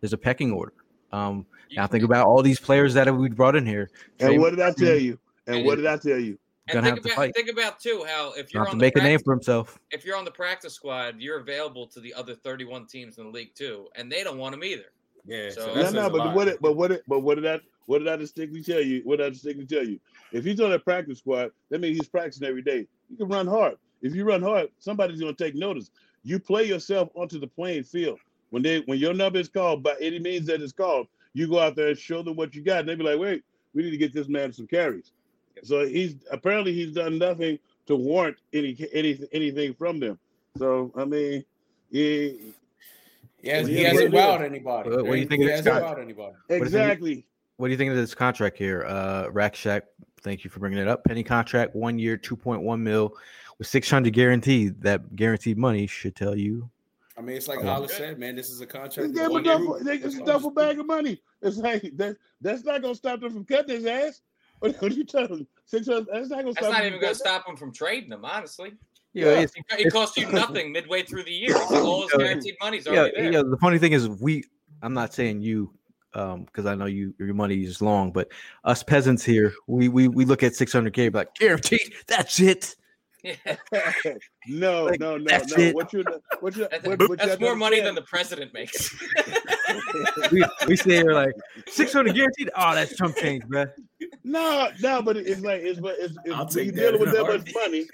there's a pecking order. Um, now think about all these players that we brought in here. Trey And what did I tell you? And what did I tell you? And Gonna think have to about fight. think about too how if you're Have to on the make a name for himself. if you're on the practice squad, you're available to the other 31 teams in the league too, and they don't want him either. Yeah, So- so, No, No, says no, a but lot. what? It, but what? It, but what did I? What did I distinctly tell you? What did I distinctly tell you? If he's on that practice squad, that means he's practicing every day. You can run hard. If you run hard, somebody's going to take notice. You play yourself onto the playing field. When they when your number is called by any means that is called, you go out there and show them what you got. And they be like, wait, we need to get this man some carries. So he's apparently he's done nothing to warrant any any anything from them. So I mean, he, He, has, Yeah, he but hasn't it is. wowed anybody. What- what do you think He of this hasn't wowed anybody. do you think- exactly. What do you think of this contract here? Uh, Rack Shack, thank you for bringing it up. Penny contract, one year, 2.1 mil with 600 guaranteed. That guaranteed money should tell you. I mean, it's like Oh. Hollis said, man. This is a contract. It's with a one year duffel, they- it's a all duffel bag of money. It's like that. That's not gonna stop them from cutting his ass. What, what are you telling me? Six hundred. That's not gonna That's stop. not them even from going to stop him from trading him, honestly. Yeah, it's, It costs you nothing midway through the year. All his Yeah. guaranteed money's yeah, there. yeah. The funny thing is, we. I'm not saying you, um, because I know you your money is long, but us peasants here, we we we look at 600k, like guaranteed. That's it. it. no, Like, no, no, that's no. it. What you? What you? That's, What, what that's you more money than the president makes. We we say here like 600 guaranteed. Oh, that's chump change, bruh. No, no, but it's like it's but it's, it's I'll when take you that dealing with a that much money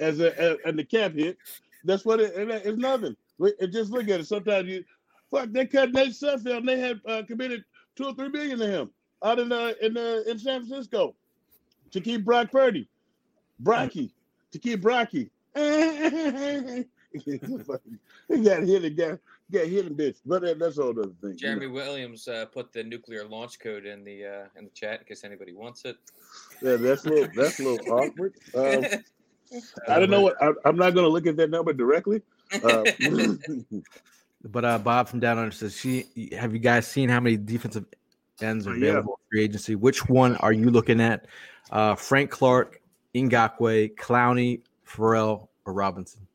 as a as, and the cap hit. That's what it, it it's nothing. Look- and just look at it. Sometimes you fuck they cut Nate Sudfeld and they had uh, committed two or three million to him out in uh, in uh, in San Francisco to keep Brock Purdy, Brocky to keep Brocky. he got hit and got got hit and bitch, but that, that's all other thing. you know. Jeremy Williams uh, put the nuclear launch code in the uh, in the chat in case anybody wants it. Yeah, that's a little that's a little awkward. Um, I don't know what I, I'm not going to look at that number directly. Uh, But uh, Bob from Down Under says, "She have you guys seen how many defensive ends are Oh, yeah. available in free agency? Which one are you looking at? Uh, Frank Clark, Ngakoue, Clowney, Farrell, or Robinson?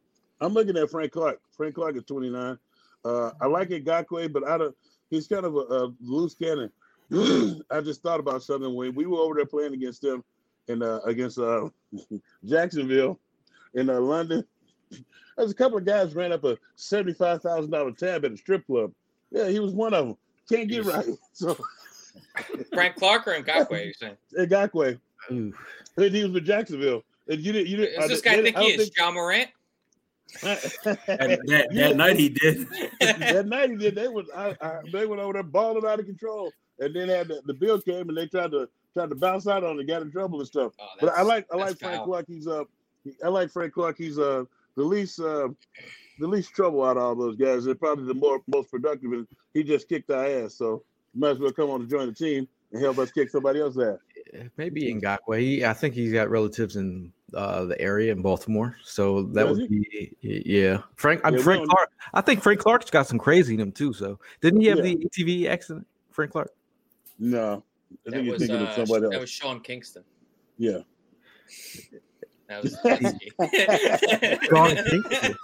I'm looking at Frank Clark. Frank Clark is 29. Uh, I like Ngakoue, but I don't. He's kind of a, a loose cannon. I just thought about something when we were over there playing against them and uh, against uh, Jacksonville in uh, London. There's a couple of guys ran up a seventy-five thousand dollar tab at a strip club. Yeah, he was one of them. Can't get right. So Frank Clark or Ngakoue, you're saying? Ngakoue, Ooh, and he was with Jacksonville. And you didn't. You didn't. Does this I- guy think I he don't is John Morant? That, that, that night he did. that night he did. They was I, I, they went over there balling out of control, and then had the, the bill came and they tried to tried to bounce out on it, got in trouble and stuff. Oh, But I like I like Frank foul. Clark. He's uh I like Frank Clark. He's uh the least uh the least trouble out of all those guys. They're probably the more most productive, and he just kicked our ass. So might as well come on to join the team and help us kick somebody else's ass. maybe Ngakoue. He, I think he's got relatives in uh, the area in Baltimore, so that Does would be yeah. Frank, I'm Yeah, Frank don't- Clark. I think Frank Clark's got some crazy in him too. So didn't he have Yeah. the ATV accident? Frank Clark. No, I think you're was, thinking uh, of somebody else. that was Sean Kingston. Yeah. That was. Sean Kingston.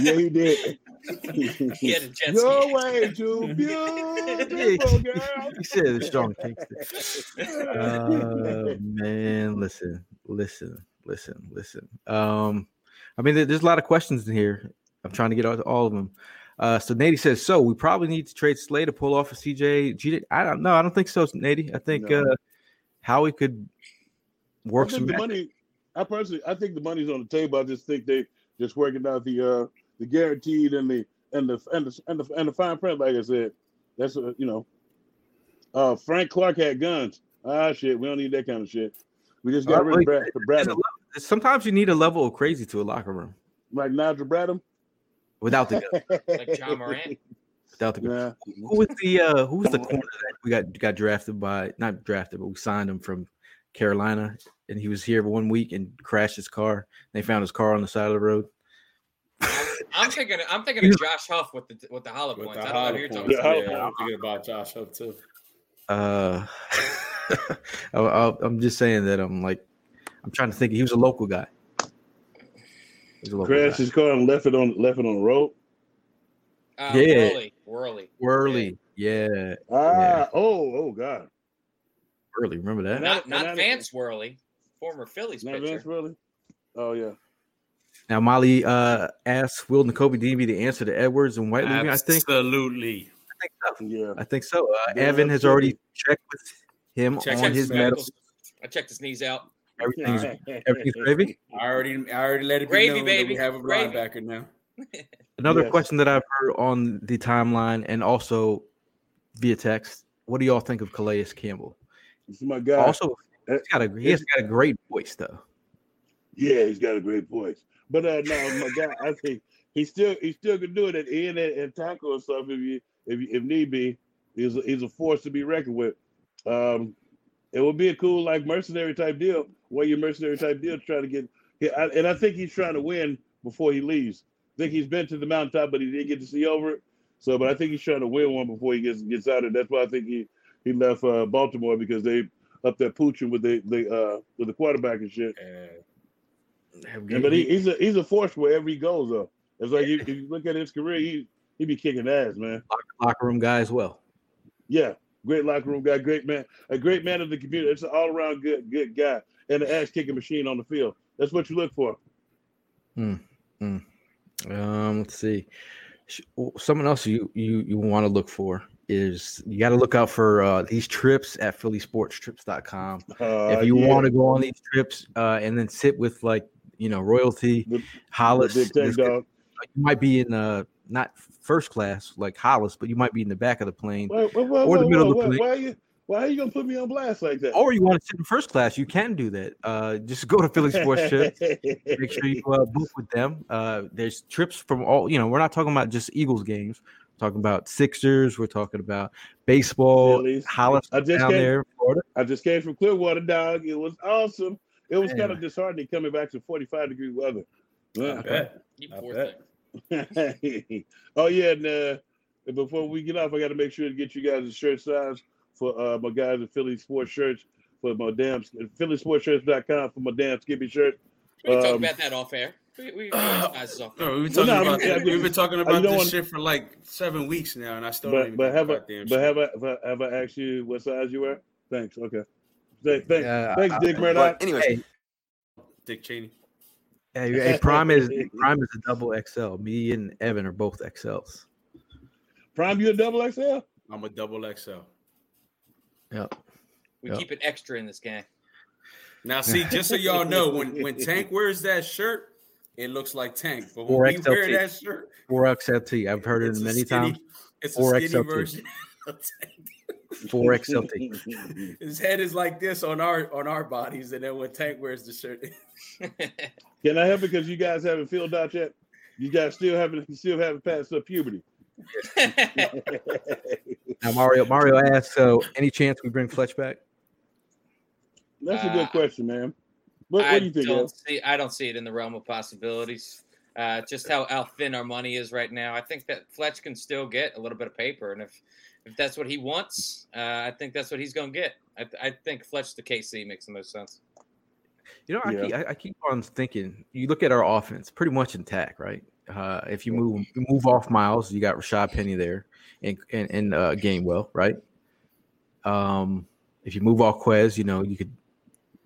Yeah, he did. he had a jet Your ski. way too beautiful, girl. He said it's Sean Kingston. Uh, man, listen, listen, listen, listen. Um, I mean, there's a lot of questions in here. I'm trying to get all, all of them. Uh, so Nady says, so we probably need to trade Slay to pull off a CJ. G- I don't know. I don't think so, Nady. I think No. uh, Howie could work some the money. I personally, I think the money's on the table. I just think they just working out the uh the guaranteed and the and the and the and the, and the fine print. Like I said, that's uh, you know. Uh, Frank Clark had guns. Ah, shit, we don't need that kind of shit. We just got rid of Brad, There's Bradham, a level- Sometimes you need a level of crazy to a locker room like Nigel Bradham. without the gun. Like John Morant. Without the gun. Nah, Who was the uh who was the corner that we got got drafted by not drafted, but we signed him from Carolina and he was here one week and crashed his car. They found his car on the side of the road. I'm thinking. I'm thinking of Josh Huff with the with the hollow With points. the I don't know hollow who you're points. talking Yeah, about. Yeah, I'm thinking about Josh Huff too. Uh, I, I, I'm just saying that I'm like, I'm trying to think. He was a local guy. He was a local Crashed guy. his car and left it on left it on the road. Uh, Yeah. Worley, Worley. Whirly. Yeah, Ah, Yeah. oh, oh God. Whirly. Remember that? And Not not I- Vance Worley, former Phillies Not pitcher. Vince really? Oh yeah. Now, Molly uh, asked Will Nakobe Dean the answer to Edwards and White leaving? I think. Absolutely. I think so. Yeah. I think so. Uh, Yeah, Evan has absolutely. already checked with him Check on his medicals. medical. I checked his knees out. Everything's everything's gravy. I already, I already let it be Gravy, known that baby. we have a Gravy. linebacker now. Another Yes. question that I've heard on the timeline and also via text. What do y'all think of Calais Campbell? This is my guy. Also, he's got a he has got a great voice though. Yeah, he's got a great voice. But uh no, my guy, I think he still he still can do it at end and, and tackle and stuff if you if you, if need be. He's a, he's a force to be reckoned with. Um, it would be a cool like mercenary type deal, where your mercenary type deal trying to get. And I think he's trying to win before he leaves. I think he's been to the mountaintop, but he didn't get to see over it. So, but I think he's trying to win one before he gets gets out of it. That's why I think he he left uh, Baltimore because they up there pooching with the the uh, with the quarterback and shit. Yeah, but he, he's a he's a force wherever he goes though. It's like you, if you look at his career, he he be kicking ass, man. locker room guy as well. Yeah, great locker room guy, great man, a great man of the community. It's an all around good good guy and an ass kicking machine on the field. That's what you look for. Um, let's see. Someone else you you you want to look for is you got to look out for uh, these trips at phillysportstrips.com. Uh, if you yeah, want to go on these trips uh, and then sit with like you know royalty The- Hollis, the big tech this- dog. you might be in uh not first class like Hollis, but you might be in the back of the plane, Whoa, whoa, whoa, or the whoa, middle of the whoa. plane. Why are you why are you gonna put me on blast like that? or you want to sit in first class. You can do that. Uh, just go to Philly Sports Trips. Make sure you uh, book with them. Uh, there's trips from all. You know, we're not talking about just Eagles games. We're talking about Sixers. We're talking about baseball. Phillies. Hollis I just down came- there Florida. I just came from Clearwater, dog. It was awesome. It was kind of disheartening coming back to 45 degree weather. I bet. You I bet. Thing. oh yeah, and uh, before we get off, I got to make sure to get you guys a shirt size for uh, my guys at Philly Sports Shirts for my damn PhillySportsShirts.com for my damn Skippy shirt. We can talk Um, about that off air. We, we, we Uh, sizes off. No, we've been Well, talking no, about I mean, that. I mean, We've been talking about this want- shit for like seven weeks now, and I still don't But even but got have the I but shit. have I, have I asked you what size you wear? Thanks. Okay. Th- Thanks. Yeah, Thanks, I- Dick I- Murdoch. But anyways, Hey, Dick Cheney. Hey, hey, Prime is Prime is a double XL. Me and Evan are both XLs. Prime, you a double XL? I'm a double XL. Yep. We Yep. keep it extra in this game. Now, see, just so y'all know, when when Tank wears that shirt, it looks like Tank. But Or when we wear that shirt, Four XLT. I've heard it's it a many skinny- times. It's Or a skinny XLT. version of Tank. Four XLT. His head is like this on our on our bodies, and then when Tank wears the shirt, Can I help because you guys haven't filled out yet? You guys still haven't still haven't passed up puberty. Now Mario Mario asks, so any chance we bring Fletch back? That's a Uh, good question, man. What, I what do you think? don't see. I don't see it in the realm of possibilities. Uh, just how, how thin our money is right now. I think that Fletch can still get a little bit of paper, and if if that's what he wants, uh, I think that's what he's going to get. I, I think Fletch to KC makes the most sense. You know, I, Yeah. keep, I, I keep on thinking. You look at our offense, pretty much intact, right? Uh, if you move move off Miles, you got Rashaad Penny there, and and, and uh, Gainwell, right? Um, if you move off Quez, you know you could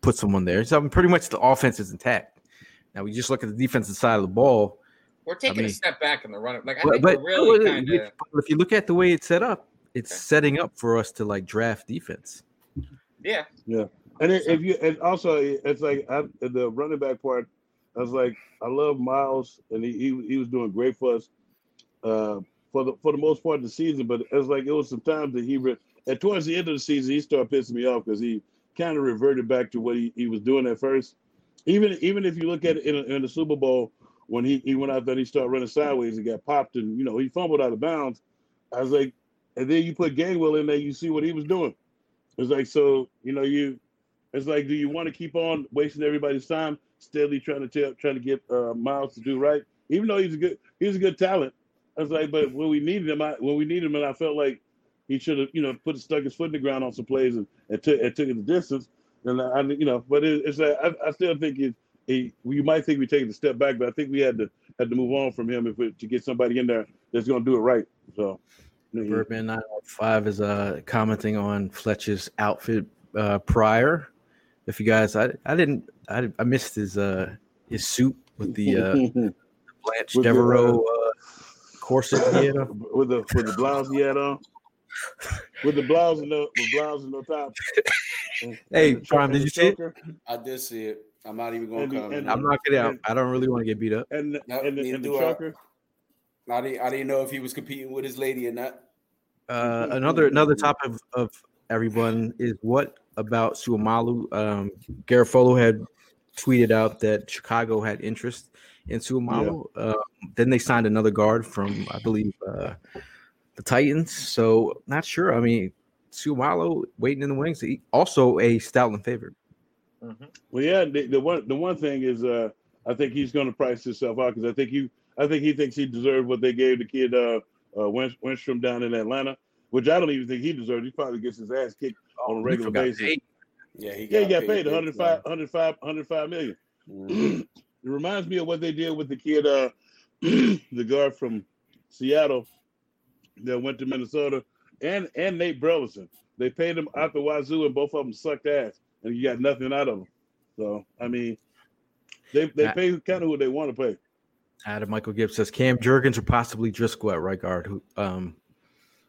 put someone there. So I mean, pretty much the offense is intact. Now we just look at the defensive side of the ball. We're taking mean- a step back in the run. Like I But, think but, we're really kind of. if, if you look at the way it's set up, it's Okay. setting up for us to like draft defense. Yeah, Yeah. And it, if you and also it's like I, the running back part, I was like, I love Miles, and he he, he was doing great for us uh, for the for the most part of the season. But it was like it was some times that he re- and towards the end of the season he started pissing me off because he kind of reverted back to what he, he was doing at first. Even even if you look at it in, in the Super Bowl when he, he went out there and he started running sideways and got popped and you know he fumbled out of bounds. I was like, and then you put Gainwell in there, you see what he was doing. It's like so you know you it's like, do you want to keep on wasting everybody's time, steadily trying to tell, trying to get uh, Miles to do right? Even though he's a good, he's a good talent. I was like, but when we needed him, I, when we needed him, and I felt like he should have, you know, put stuck his foot in the ground on some plays and, and took and took it the distance. And I, you know, but it, it's I still think it, he, you might think we taking a step back, but I think we had to had to move on from him if we, to get somebody in there that's going to do it right. So, you know, Birdman 905 is uh commenting on Fletcher's outfit uh prior. If you guys, I I didn't, I, I missed his uh his suit with the uh Blanche With the, Devereaux uh, corset he had on. with the with the blouse he had on, with the blouse and the with blouse and the top. And- Hey, and the Prime, did you see it? I did see it. I'm not even going to the- comment. I'm knocking it out. I don't really want to get beat up. And the, No, and the, neither and the do I. didn't, I didn't know if he was competing with his lady or not. Uh, another another topic of, of everyone is what about Seumalo? Um, Garafolo had tweeted out that Chicago had interest in Seumalo. Uh, then they signed another guard from, I believe, uh, the Titans. So not sure. I mean, Seumalo waiting in the wings. He, also a Stoutland favorite. Well, yeah. The, the one the one thing is, uh, I think he's going to price himself out because I think you, I think he thinks he deserved what they gave the kid uh, uh, Win- Lindstrom down in Atlanta, which I don't even think he deserved. He probably gets his ass kicked on a regular basis. eight. Yeah, he Yeah, he got paid big, 105, 105, 105 million. Mhm. it reminds me of what they did with the kid, uh, the guard from Seattle that went to Minnesota, and and Nate Burleson. They paid him out the wazoo, and both of them sucked ass, and you got nothing out of them. So I mean, they they Yeah. pay kind of who they want to pay. Adam Michael Gibbs says Cam Jurgens or possibly Driscoll at right guard. Who um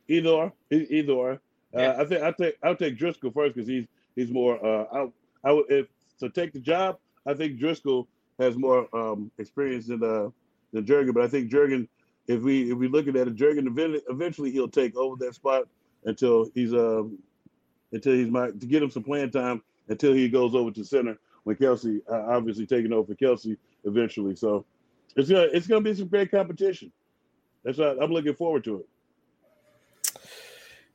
Either or, either or. Uh, I think I take I'll take Driscoll first because he's he's more. Uh, I I would if to take the job. I think Driscoll has more um, experience than uh, than Jurgen, but I think Jurgen, if we if we looking at it, Jurgen eventually, eventually he'll take over that spot until he's um until he's my to get him some playing time until he goes over to center when Kelce uh, obviously taking over for Kelce eventually. So it's gonna it's gonna be some great competition. That's why I'm looking forward to it.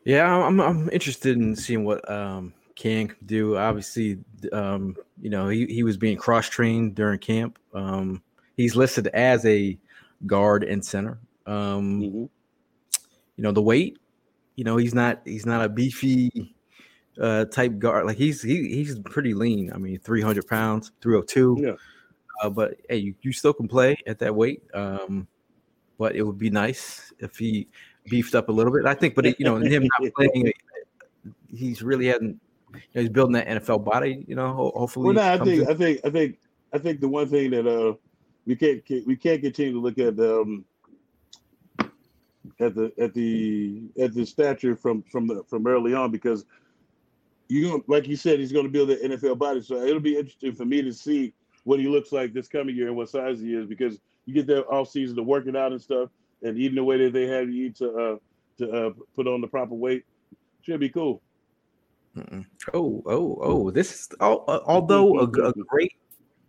Yeah, I'm I'm interested in seeing what um Can do. Obviously, um, you know, he, he was being cross trained during camp. Um, he's listed as a guard and center. Um, Mhm. you know, the weight, you know, he's not he's not a beefy uh type guard. Like he's he he's pretty lean. I mean, 300 pounds, 302. Yeah. Uh, but hey, you, you still can play at that weight. Um, but it would be nice if he beefed up a little bit. I think, but you know, him not playing, he's really hadn't. You know, he's building that NFL body. You know, ho- hopefully. Well, no, I think in- I think I think I think the one thing that uh we can't we can't continue to look at um at the at the at the stature from from the from early on because you know like you said he's going to build the NFL body so it'll be interesting for me to see what he looks like this coming year and what size he is because you get that off season to working out and stuff and eating the way that they have you eat to uh to uh put on the proper weight should be cool. Mm-mm. Oh, oh, oh! This is al- uh, although a great,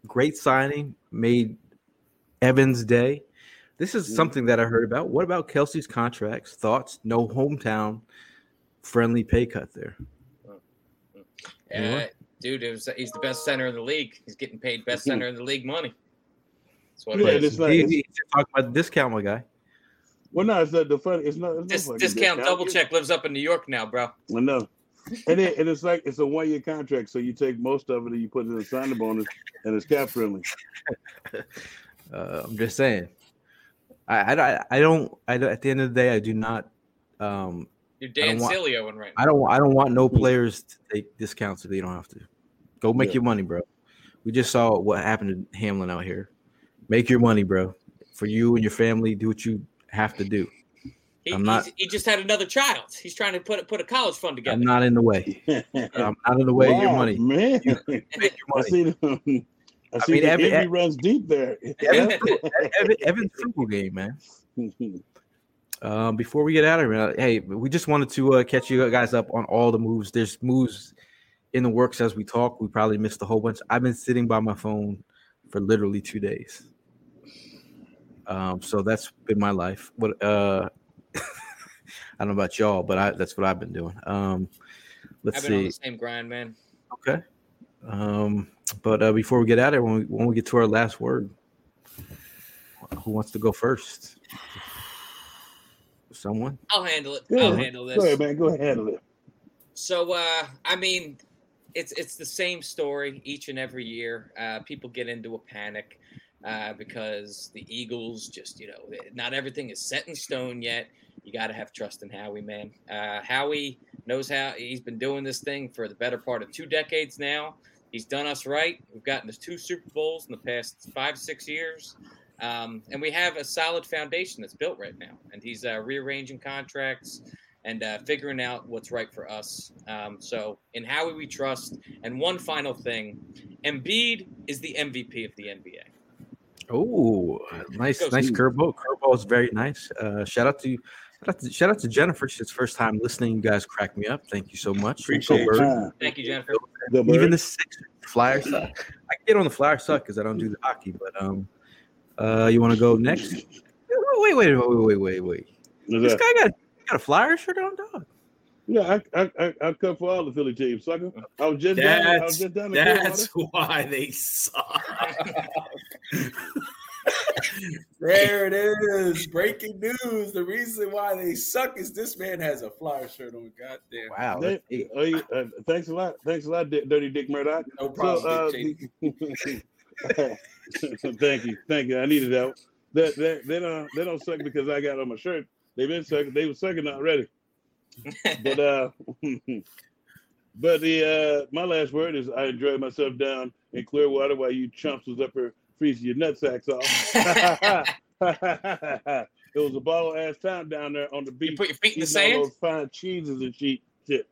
great signing made Evans' day. This is something that I heard about. What about Kelce's contracts? Thoughts? No hometown friendly pay cut there. Uh, dude, it was, he's the best center in the league. He's getting paid best center in the league money. That's what Yeah, it is. it's like- He- he's talking about the discount, my guy. Well, no, it's not the fun. It's not. It's no Dis- fucking discount double check lives up in New York now, bro. I know. And, it, and it's like it's a one year contract, so you take most of it and you put it in a signing bonus, and it's cap friendly. Uh, I'm just saying. I, I, I don't. I don't- at the end of the day, I do not. Um, You're I don't Dan want- Sileo in right I don't. I don't want no players to take discounts if they don't have to. Go make Yeah. your money, bro. We just saw what happened to Hamlin out here. Make your money, bro. For you and your family, do what you have to do. He, I'm not- he just had another child. He's trying to put put a college fund together. I'm not in the way. I'm not in the way of your money. man. Make your I money. see the. I see mean, the every- envy runs deep there. Evan, Evan, Evan's football game, man. Um, before we get out of here, hey, we just wanted to uh, catch you guys up on all the moves. There's moves in the works as we talk. We probably missed a whole bunch. I've been sitting by my phone for literally two days. Um, so that's been my life. What uh, I don't know about y'all, but I that's what I've been doing. Um, let's I've been on see. the same grind, man. Okay. Um, but uh, before we get out of here, when we when we get to our last word, who wants to go first? Someone. I'll handle it. Go I'll ahead. handle Go ahead, man. Go ahead, handle it. So, uh, I mean, it's it's the same story each and every year. Uh, people get into a panic uh, because the Eagles just, you know, not everything is set in stone yet. You got to have trust in Howie, man. Uh, Howie knows how he's been doing this thing for the better part of two decades now. He's done us right. We've gotten to two Super Bowls in the past five, six years. Um, and we have a solid foundation that's built right now. And he's uh, rearranging contracts and uh, figuring out what's right for us. Um, so, in Howie we trust. And one final thing Embiid is the MVP of the NBA. Oh, nice, Goes nice to- curveball. Curveball is very nice. Uh, shout out to shout out to, shout out to Jennifer. She's first time listening. You guys crack me up. Thank you so much. Appreciate Go you. Thank you, Jennifer. The Even the Sixers, Flyers suck. I get on the Flyers suck because I don't do the hockey. But um, uh, you want to go next? Wait, wait, wait, wait, wait, wait. What's This that? guy got got a Flyer shirt on, dog. Yeah, I, I, I, I come for all the Philly teams, sucker. I was just down, I was That's just down in that's Clearwater. why they suck. there it is. Breaking news. The reason why they suck is this man has a flyer shirt on. Goddamn. Wow. They- Hey, oh, uh, thanks a lot. Thanks a lot, Di- Dirty Dick Murdoch. No problem. uh, thank you, thank you. I needed that. They, they, they don't they don't suck because I got on my shirt. They've been sucking. They were sucking already. But uh, but the uh, my last word is I enjoyed myself down in Clearwater while you chumps was up here freezing your nutsacks off. it was a ball ass time down there on the beach. You put your feet in the eating all sand? those fine cheeses and shit. shit.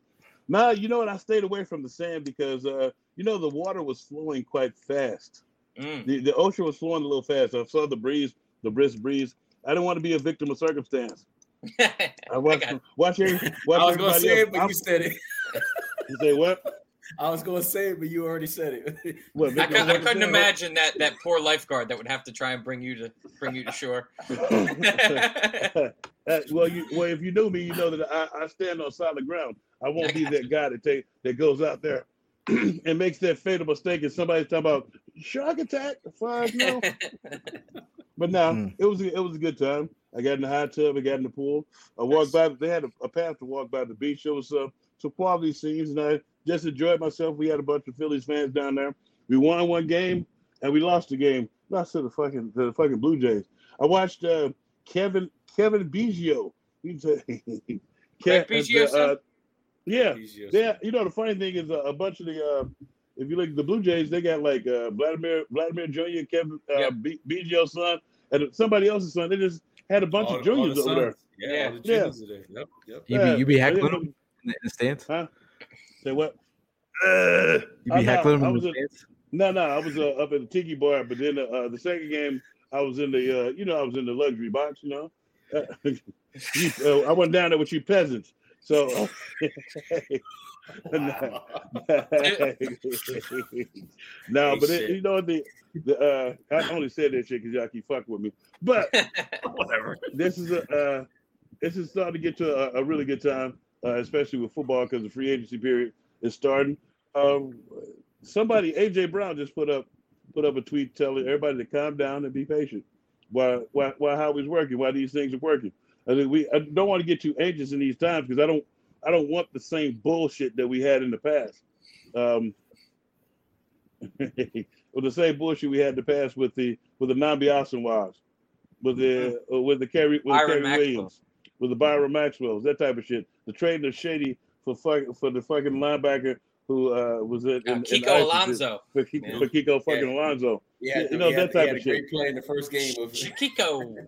Nah, you know what? I stayed away from the sand because uh, you know the water was flowing quite fast. Mm. The, the ocean was flowing a little fast. I saw the breeze, the brisk breeze. I didn't want to be a victim of circumstance. I watched, got it. watch, every, watch I was gonna say else. it, but you said it. You say what? I was gonna say it, but you already said it. What? I, victim I couldn't imagine that that poor lifeguard that would have to try and bring you to bring you to shore. Uh, well, you well, if you knew me, you know that I, I stand on solid ground. I won't I be got that guy that take that goes out there and makes that fatal mistake. And somebody's talking about shark attack, fire, no. But no, Mm. it was a, it was a good time. I got in the hot tub, I got in the pool. I walked by. They had a, a path to walk by the beach. There was some some quality scenes, and I just enjoyed myself. We had a bunch of Phillies fans down there. We won one game, and we lost the game. Lost to the fucking to the fucking Blue Jays. I watched uh, Cavan Cavan Biggio. He's a, Craig Biggio, son? uh, yeah, just- yeah. You know the funny thing is uh, a bunch of the uh, if you look at the Blue Jays, they got like uh, Vladimir Vladimir Jr., Cavan uh, Yeah. B- Biggio's son, and somebody else's son. They just had a bunch all- of juniors the over there. Yeah, Yeah. the Yeah. juniors. Yep, yep. you Yeah, be you be heckling them in the, in the stands? Say what? Uh, You I be heckling them in the stands? No, no, I was uh, up at the tiki bar, but then uh, the second game, I was in the, uh, you know, I was in the luxury box, you know. Uh, you, uh, I went down there with you peasants, so. No, but it, you know the, the uh, I only said that shit because y'all keep fucking with me. But Whatever. this is a uh, this is starting to get to a, a really good time, uh, especially with football because the free agency period is starting. Um, somebody, AJ Brown, just put up put up a tweet telling everybody to calm down and be patient Why why while how he's working, Why these things are working. I think we I don't want to get too anxious in these times because I don't I don't want the same bullshit that we had in the past. Um, with the same bullshit we had in the past with the with the Nnamdi Asomughas, with the uh, with the Kerry with Byron Kerry Maxwell. Williams, with the Byron Maxwells, that type of shit. The trading of Shady for fuck, for the fucking linebacker who uh, was in, Uh, in, in Kiko ISIS Alonso. for, Kiko- for Kiko fucking Yeah. Alonso. Yeah, You know, that type of a great shit. play in the first game of Chiquito.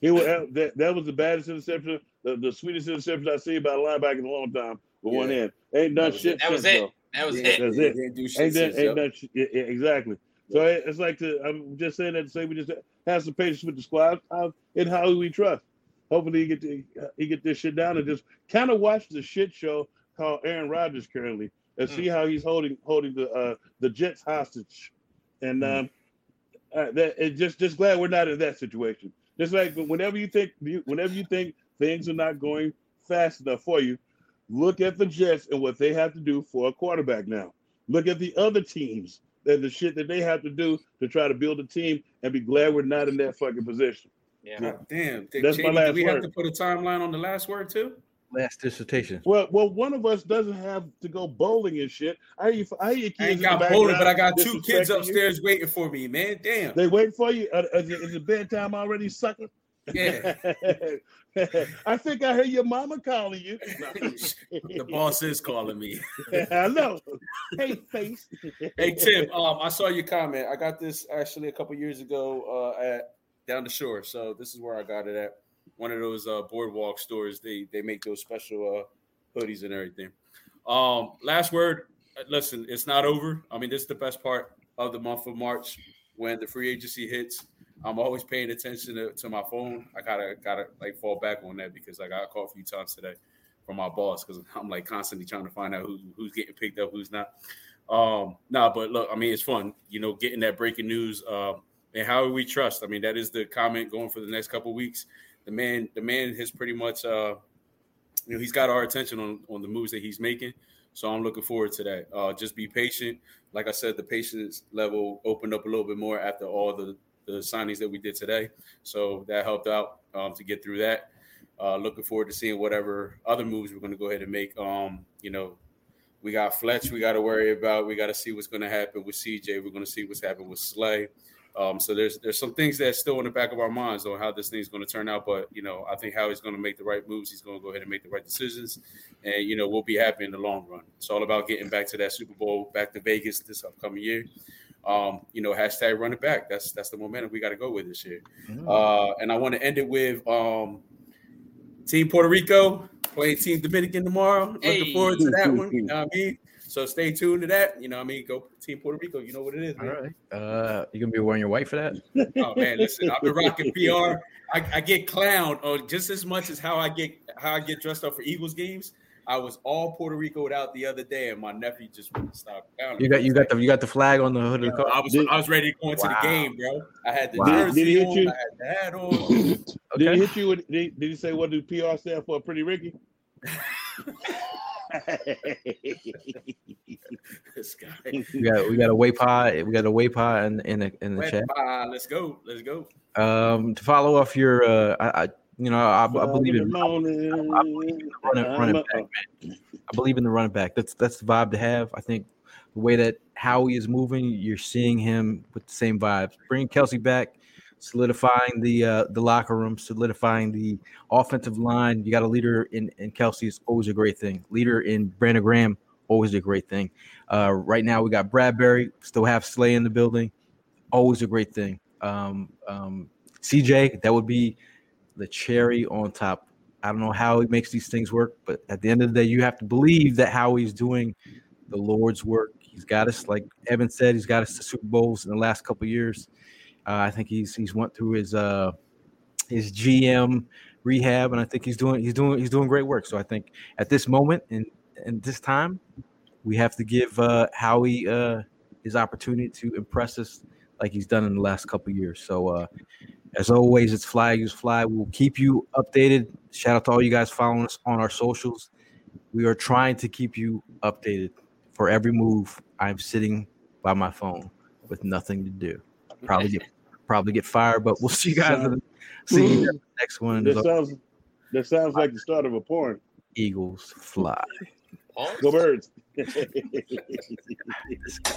He was, that, that was the baddest interception, the, the sweetest interception I've seen by a linebacker in a long time with one Yeah. hand. Ain't done That was shit. it. That was it. though. That was Yeah, it. That's it. didn't do shit Ain't done, ain't done shit. Yeah, yeah, exactly. So it's like to, I'm just saying that to say we just have some patience with the squad how, and how we trust. Hopefully he get to, he get this shit down and just kind of watch the shit show called Aaron Rodgers currently and see how he's holding holding the uh, the Jets hostage. And um, uh, that it just just glad we're not in that situation. Just like whenever you think whenever you think things are not going fast enough for you, look at the Jets and what they have to do for a quarterback now. Look at the other teams and the shit that they have to do to try to build a team and be glad we're not in that fucking position. Yeah. God damn. Did, That's my last do we have to put a timeline on the last word too? Last dissertation. Well, well, one of us doesn't have to go bowling and shit. I hear you. I hear your kids I ain't got bowling, but I got two kids disrespecting you. upstairs waiting for me, man. Damn. They waiting for you. Uh, is, it, is it bedtime already, sucker? Yeah. I think I heard your mama calling you. the boss is calling me. I know. Hey, face. Hey Tim, um, I saw your comment. I got this actually a couple years ago uh, at down the shore. So this is where I got it at. One of those uh, boardwalk stores. They they make those special uh, hoodies and everything. Um, last word. uh, Listen, it's not over. I mean, this is the best part of the month of March when the free agency hits. I'm always paying attention to, to my phone. I gotta gotta like fall back on that because I got called a few times today from my boss because I'm like constantly trying to find out who, who's getting picked up, who's not. Um, nah, but look, I mean, it's fun, you know, getting that breaking news. Um, and how we trust. I mean, that is the comment going for the next couple weeks. The man, the man has pretty much, uh, you know, he's got our attention on on the moves that he's making. So I'm looking forward to that. Uh, just be patient. Like I said, the patience level opened up a little bit more after all the the signings that we did today. So that helped out um, to get through that. Uh, looking forward to seeing whatever other moves we're going to go ahead and make. Um, you know, we got Fletch we got to worry about. We got to see what's going to happen with CJ. We're going to see what's happening with Slay. Um, so there's there's some things that's still in the back of our minds on how this thing's going to turn out. But you know, I think Howie's going to make the right moves. He's going to go ahead and make the right decisions, and you know, we'll be happy in the long run. It's all about getting back to that Super Bowl, back to Vegas this upcoming year. Um, you know, hashtag run it back. That's that's the momentum we got to go with this year. Uh, and I want to end it with um, Team Puerto Rico playing Team Dominican tomorrow. Looking Hey. forward to that one. You know what I mean? So stay tuned to that. You know what I mean? Go Team Puerto Rico. You know what it is, All man. right. Uh, you gonna be wearing your white for that? Oh man, listen, I've been rocking PR. I, I get clowned oh, just as much as how I get how I get dressed up for Eagles games. I was all Puerto Rico out the other day, and my nephew just wouldn't stop. clowning You got you got the you got the flag on the hood of the car. I was I was ready to go into Wow. the game, bro. I had the Wow. Did- jersey did he hit on, you? I had the hat on. Did he hit you? With, did, did he say what do PR stand for? Pretty Ricky. this guy. We got we got a way pie. We got a way pie in in the in the Wet chat. pie, Let's go. Let's go. Um, to follow off your, uh, I, I you know, I, I believe in in the I believe in morning. running, running back, man. I believe in the running back. That's that's the vibe to have. I think the way that Howie is moving, you're seeing him with the same vibes. Bring Kelce back, solidifying the uh, the locker room, solidifying the offensive line. You got a leader in in Kelce is always a great thing. Leader in Brandon Graham, always a great thing. Uh, right now we got Bradberry, still have Slay in the building, always a great thing. Um, um, CJ, that would be the cherry on top. I don't know how he makes these things work, but at the end of the day, you have to believe that Howie's doing the Lord's work. He's got us, like Evan said, he's got us to Super Bowls in the last couple years. Uh, I think he's he's went through his uh, his GM rehab, and I think he's doing he's doing he's doing great work. So I think at this moment and and this time, we have to give uh, Howie uh, his opportunity to impress us like he's done in the last couple years. So uh, as always, it's Fly Use Fly. We'll keep you updated. Shout out to all you guys following us on our socials. We are trying to keep you updated for every move. I'm sitting by my phone with nothing to do. Probably probably get fired, but we'll see you guys in the, see you in the next one. That sounds. That sounds like the start of a porn. Eagles fly. Pause? Go birds. This guy.